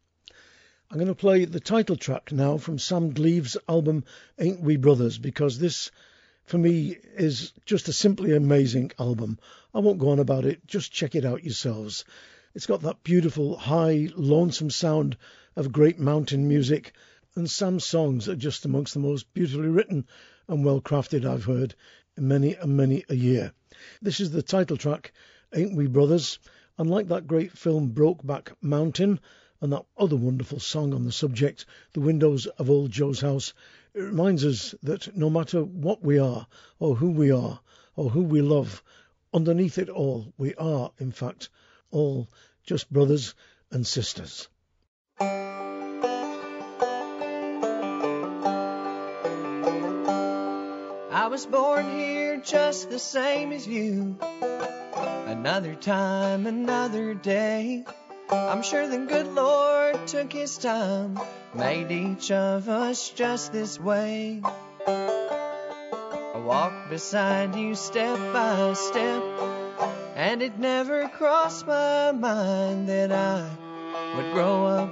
I'm going to play the title track now from Sam Gleaves' album Ain't We Brothers because this for me is just a simply amazing album. I won't go on about it, just check it out yourselves. It's got that beautiful, high, lonesome sound of great mountain music, and Sam's songs are just amongst the most beautifully written and well crafted I've heard in many and many a year. This is the title track, Ain't We Brothers? And like that great film Brokeback Mountain and that other wonderful song on the subject, The Windows of Old Joe's House, it reminds us that no matter what we are, or who we are, or who we love, underneath it all, we are, in fact, all just brothers and sisters. I was born here just the same as you. Another time, another day. I'm sure the good Lord took his time, made each of us just this way. I walked beside you step by step, and it never crossed my mind that I would grow up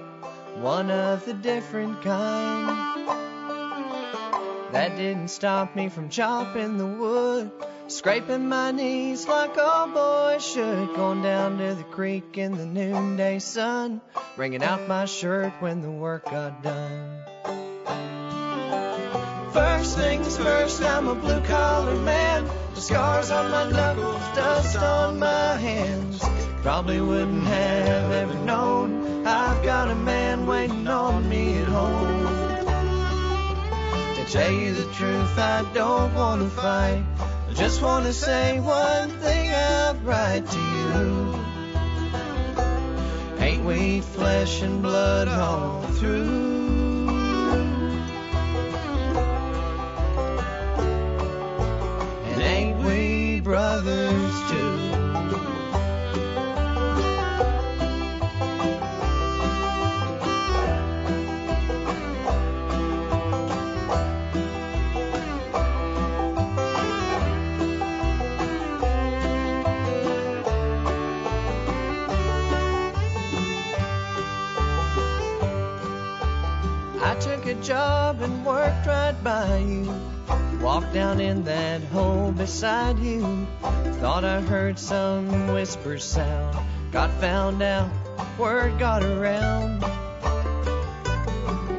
one of the different kind. That didn't stop me from chopping the wood Scraping my knees like all boys should. Going down to the creek in the noonday sun. Wringing out my shirt when the work got done. First things first, I'm a blue collar man. The scars on my knuckles, dust on my hands. Probably wouldn't have ever known I've got a man waiting on me at home. To tell you the truth, I don't want to fight. I just want to say one thing outright to you. Ain't we flesh and blood all through? And ain't we brothers too? Job and worked right by you. Walked down in that hole beside you. Thought I heard some whisper sound. Got found out, word got around.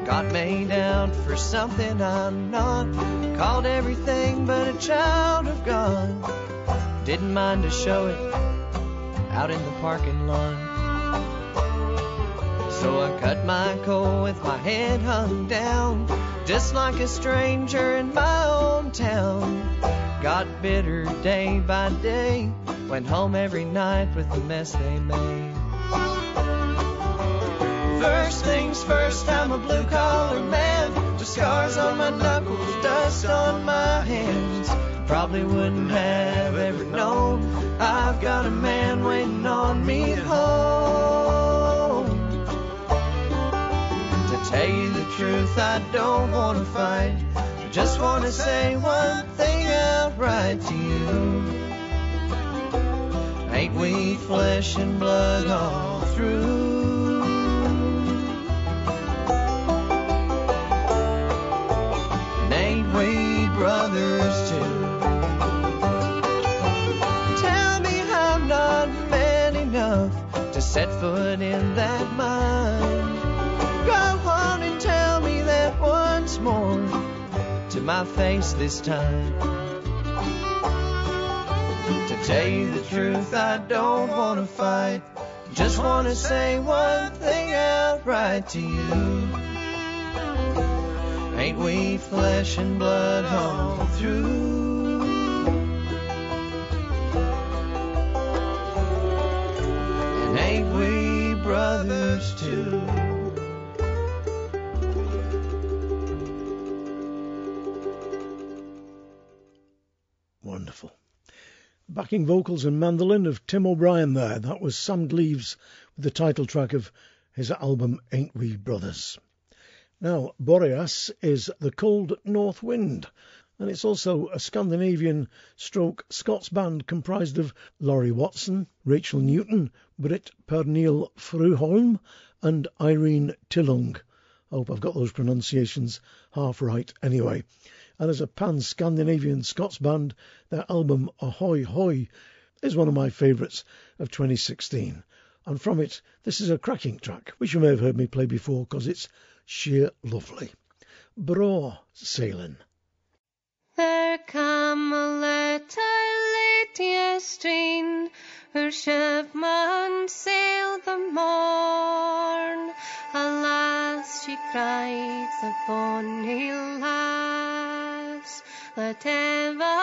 Got made out for something I'm not. Called everything but a child of God. Didn't mind to show it out in the parking lot. So I cut my coat with my head hung down, just like a stranger in my own town. Got bitter day by day, went home every night with the mess they made. First things first, I'm a blue collar man. Just scars on my knuckles, dust on my hands. Probably wouldn't have ever known I've got a man waiting on me at home tell you the truth, I don't want to fight. I just want to say one thing outright to you. Ain't we flesh and blood all through? And ain't we brothers too? Tell me I'm not man enough to set foot in that mine. My face this time. To tell you the truth, I don't want to fight. Just want to say one thing outright to you. Ain't we flesh and blood all through? And ain't we brothers too? Wonderful. Backing vocals and mandolin of Tim O'Brien there. That was Sam Gleaves with the title track of his album Ain't We Brothers. Now, Boreas is the cold north wind, and it's also a Scandinavian stroke Scots band comprised of Laurie Watson, Rachel Newton, Britt Pernille Fruholm, and Irene Tillung. I hope I've got those pronunciations half right anyway. And as a pan Scandinavian Scots band, their album Ahoy Hoy is one of my favourites of 2016. And from it, this is a cracking track, which you may have heard me play before because it's sheer lovely. Braw sailing. There come a letter late yestreen, her shipman sailed the morn. Alas, she cried, the bonny lass, that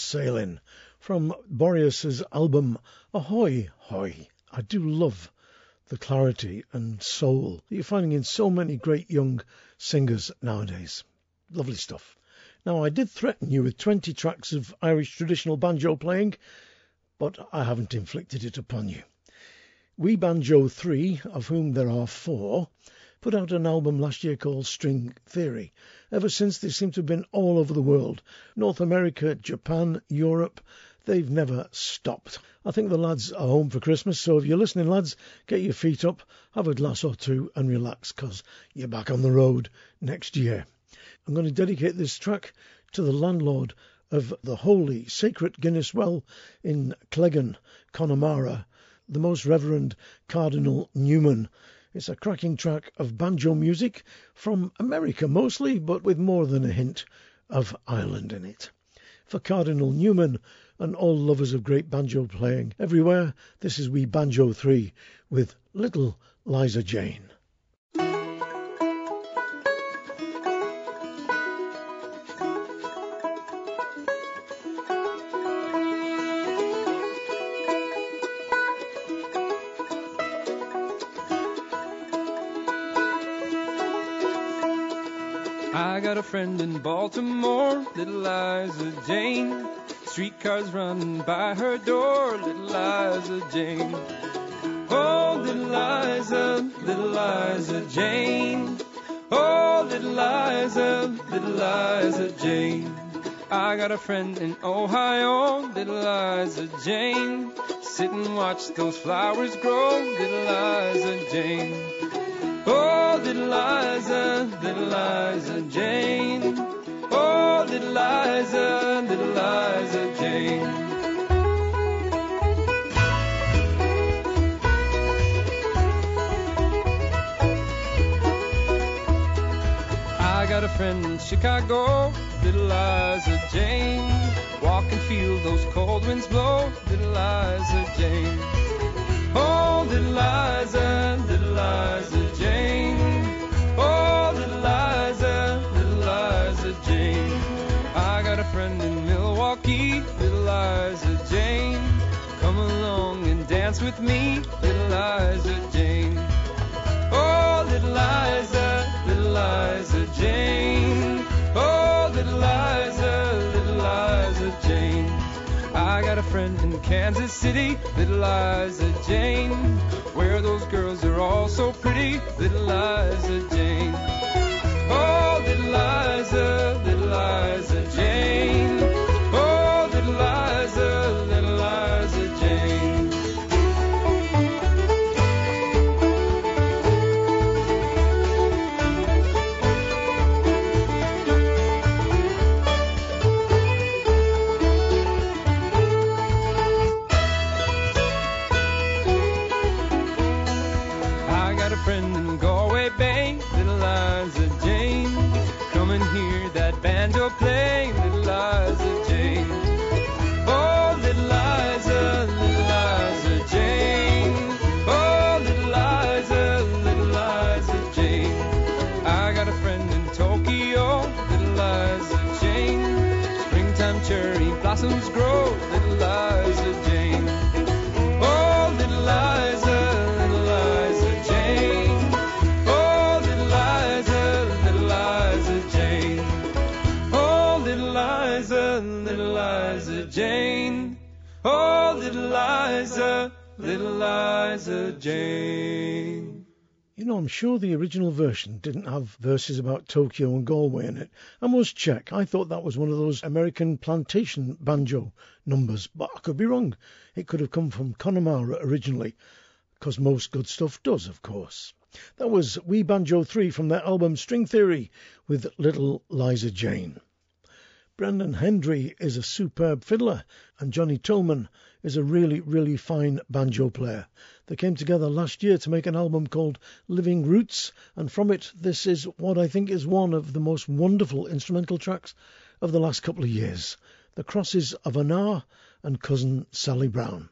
Braw Sailing from Boreas's album Ahoy Hoy. I do love the clarity and soul that you're finding in so many great young singers nowadays. Lovely stuff. Now, I did threaten you with 20 tracks of Irish traditional banjo playing, but I haven't inflicted it upon you. We Banjo 3, of whom there are four, put out an album last year called String Theory. Ever since, they seem to have been all over the world North America, Japan, Europe. They've never stopped. I think the lads are home for Christmas, so if you're listening, lads, get your feet up, have a glass or two, and relax, because you're back on the road next year. I'm going to dedicate this track to the landlord of the holy, sacred Guinness Well in Cleggan, Connemara, the Most Reverend Cardinal Newman. It's a cracking track of banjo music from America mostly, but with more than a hint of Ireland in it. For Cardinal Newman and all lovers of great banjo playing everywhere, this is We Banjo 3 with Little Liza Jane. Friend in Baltimore, little Liza Jane. Streetcars running by her door, little Liza Jane. Oh, little Liza, little Liza Jane. Oh, little Liza, little Liza Jane. I got a friend in Ohio, little Liza Jane. Sit and watch those flowers grow, little Liza Jane. Oh, little Liza, little Liza Jane. Oh, little Liza, little Liza Jane. I got a friend in Chicago, little Liza Jane. Walk and feel those cold winds blow, little Liza Jane. Oh, little Liza, little Liza Jane. Friend in Milwaukee, little Liza Jane. Come along and dance with me, little Liza Jane. Oh, little Liza, little Liza Jane. Oh, little Liza, little Liza Jane. I got a friend in Kansas City, little Liza Jane. Where those girls are all so pretty, little Liza Jane. Oh, little Liza, Liza Jane. Jane. You know, I'm sure the original version didn't have verses about Tokyo and Galway in it. I must check. I thought that was one of those American plantation banjo numbers, but I could be wrong. It could have come from Connemara originally, because most good stuff does, of course. That was We Banjo 3 from their album String Theory with Little Liza Jane. Brendan Hendry is a superb fiddler, and Johnny Tillman is a really, really fine banjo player. They came together last year to make an album called Living Roots, and from it, this is what I think is one of the most wonderful instrumental tracks of the last couple of years The Crosses of Annagh and Cousin Sally Brown.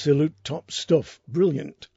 Absolute top stuff. Brilliant.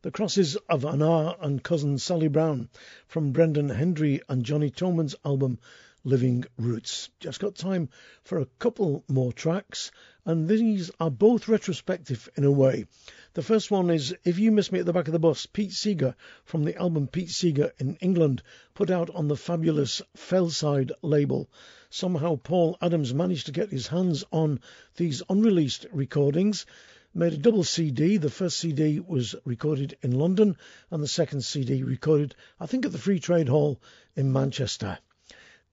The crosses of Annagh and cousin Sally Brown from Brendan Hendry and Jonny Toman's album Living Roots. Just got time for a couple more tracks, and these are both retrospective in a way. The first one is If You Miss Me at the Back of the Bus, Pete Seeger from the album Pete Seeger in England, put out on the fabulous Fellside label. Somehow Paul Adams managed to get his hands on these unreleased recordings made a double CD. The first CD was recorded in London, and the second CD recorded, I think, at the Free Trade Hall in Manchester.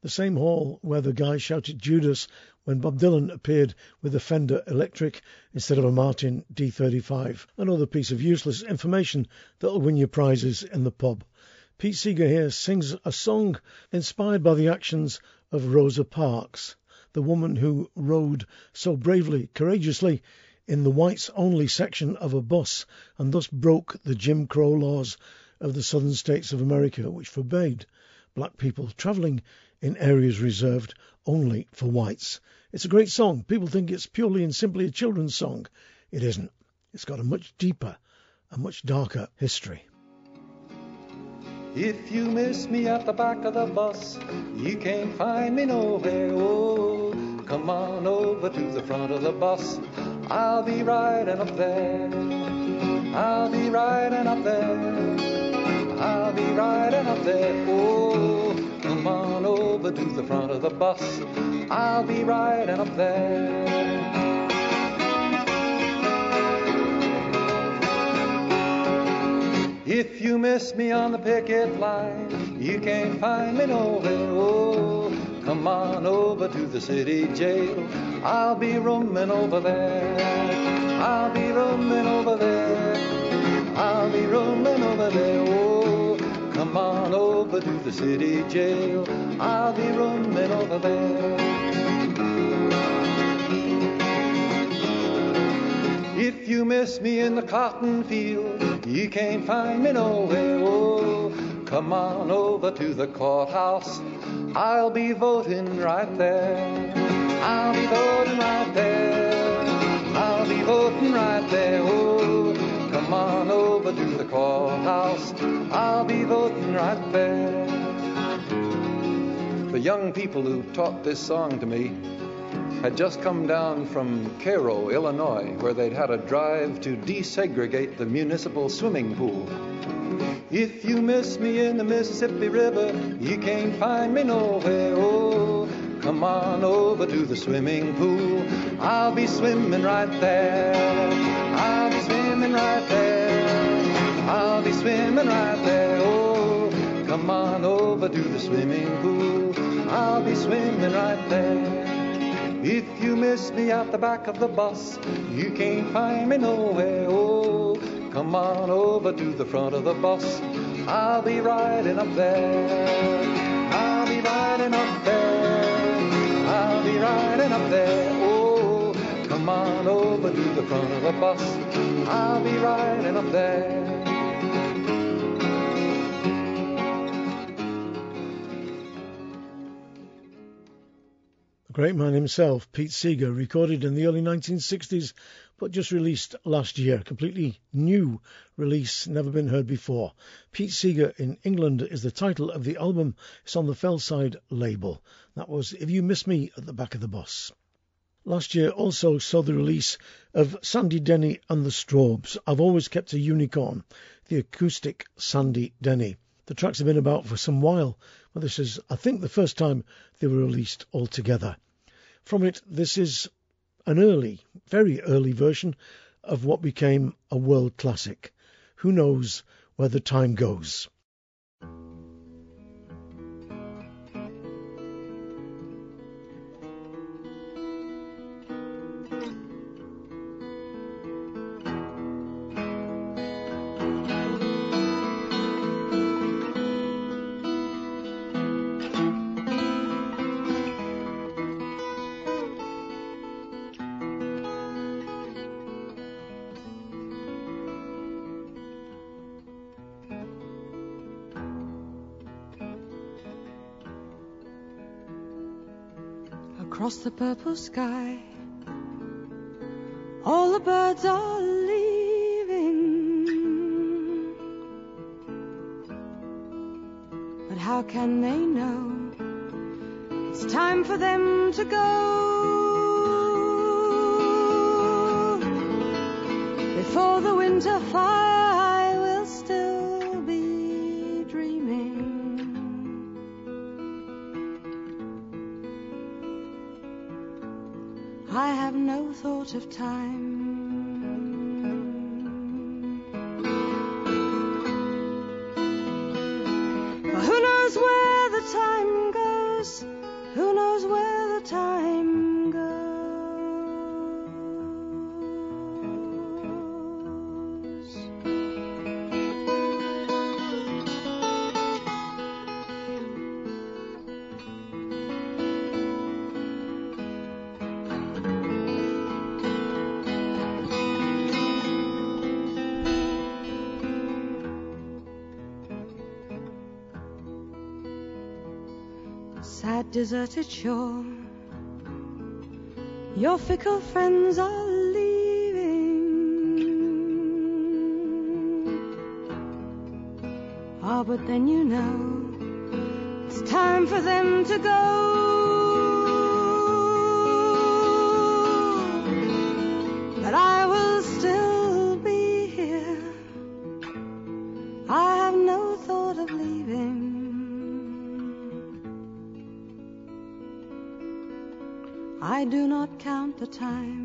The same hall where the guy shouted Judas when Bob Dylan appeared with a Fender Electric instead of a Martin D35. Another piece of useless information that'll win you prizes in the pub. Pete Seeger here sings a song inspired by the actions of Rosa Parks, the woman who rode so bravely, courageously in the whites only section of a bus and thus broke the Jim Crow laws of the southern states of America, which forbade black people travelling in areas reserved only for whites. It's a great song. People think it's purely and simply a children's song. It isn't. It's got a much deeper, a much darker history. If you miss me at the back of the bus, you can't find me nowhere. Oh, come on over to the front of the bus. I'll be riding up there. I'll be riding up there. I'll be riding up there. Oh, come on over to the front of the bus. I'll be riding up there. If you miss me on the picket line, you can't find me nowhere. Oh, come on over to the city jail. I'll be roaming over there. I'll be roaming over there. I'll be roaming over there. Oh, come on over to the city jail. I'll be roaming over there. If you miss me in the cotton field, you can't find me nowhere. Oh, come on over to the courthouse. I'll be voting right there. I'll be voting right there. I'll be voting right there. Oh, come on over to the courthouse. I'll be voting right there. The young people who taught this song to me had just come down from Cairo, Illinois, where they'd had a drive to desegregate the municipal swimming pool. If you miss me in the Mississippi River, you can't find me nowhere. Oh, come on over to the swimming pool. I'll be swimming right there. I'll be swimming right there. I'll be swimming right there. Oh, come on over to the swimming pool. I'll be swimming right there. If you miss me at the back of the bus, you can't find me nowhere. Oh, come on over to the front of the bus. I'll be riding up there. I'll be riding up there. I'll be riding up there. Oh, come on over to the front of the bus. I'll be riding up there. The great man himself, Pete Seeger, recorded in the early 1960s but just released last year. Completely new release, never been heard before. Pete Seeger in England is the title of the album. It's on the Fellside label. That was If You Miss Me at the Back of the Bus. Last year also saw the release of Sandy Denny and the Strawbs. I've always kept a unicorn, the acoustic Sandy Denny. The tracks have been about for some while, but this is, I think, the first time they were released altogether. From it, this is an early, very early version of what became a world classic. Who knows where the time goes? purple sky. All the birds are leaving. But how can they know? It's time for them to go. Before the winter fire. Thought of time. Deserted shore. Your fickle friends are leaving. Ah, but then you know it's time for them to go. Time.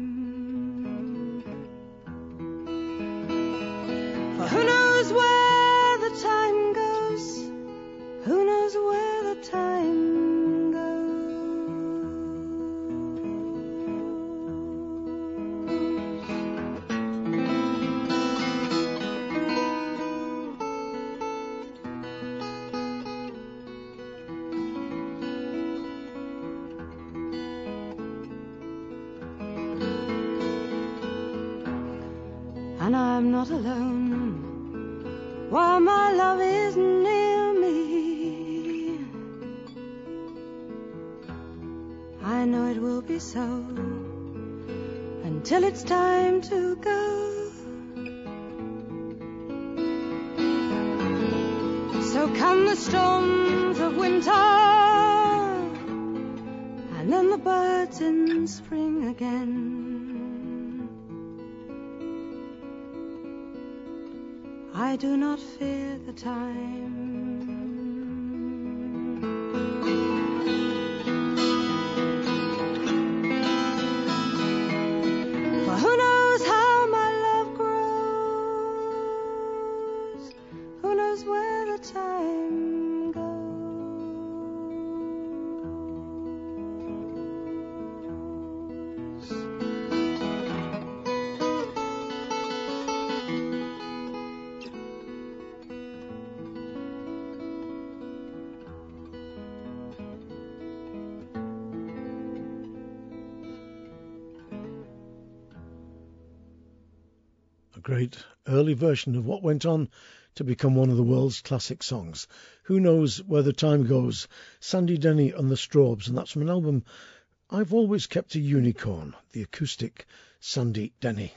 Fear the time. Great early version of what went on to become one of the world's classic songs. Who knows where the time goes? Sandy Denny and the Strawbs, and that's from an album I've always kept a unicorn, the acoustic Sandy Denny.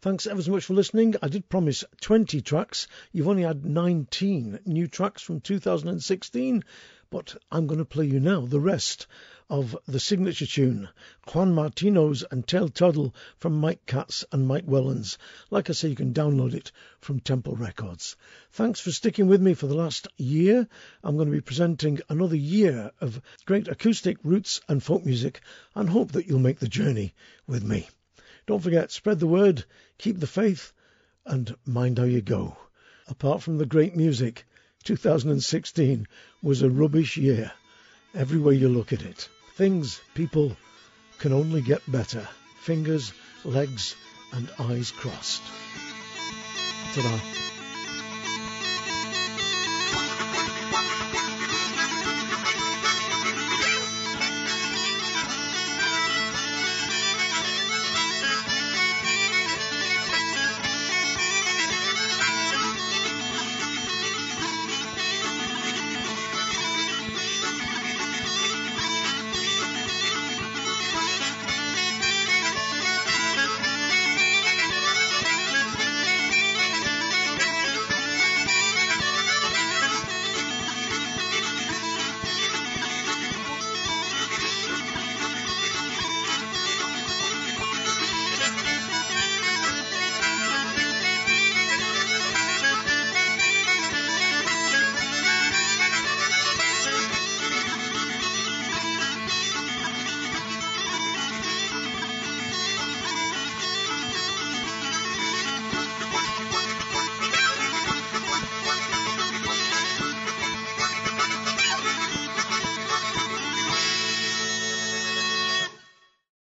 Thanks ever so much for listening. I did promise 20 tracks. You've only had 19 new tracks from 2016, but I'm going to play you now the rest of the signature tune, Juan Martino's and Tail Toddle from Mike Katz and Mike Whellans. Like I say, you can download it from Temple Records. Thanks for sticking with me for the last year. I'm going to be presenting another year of great acoustic roots and folk music and hope that you'll make the journey with me. Don't forget, spread the word, keep the faith, and mind how you go. Apart from the great music, 2016 was a rubbish year, every way you look at it. Things, people, can only get better. Fingers, legs, and eyes crossed. Ta-da.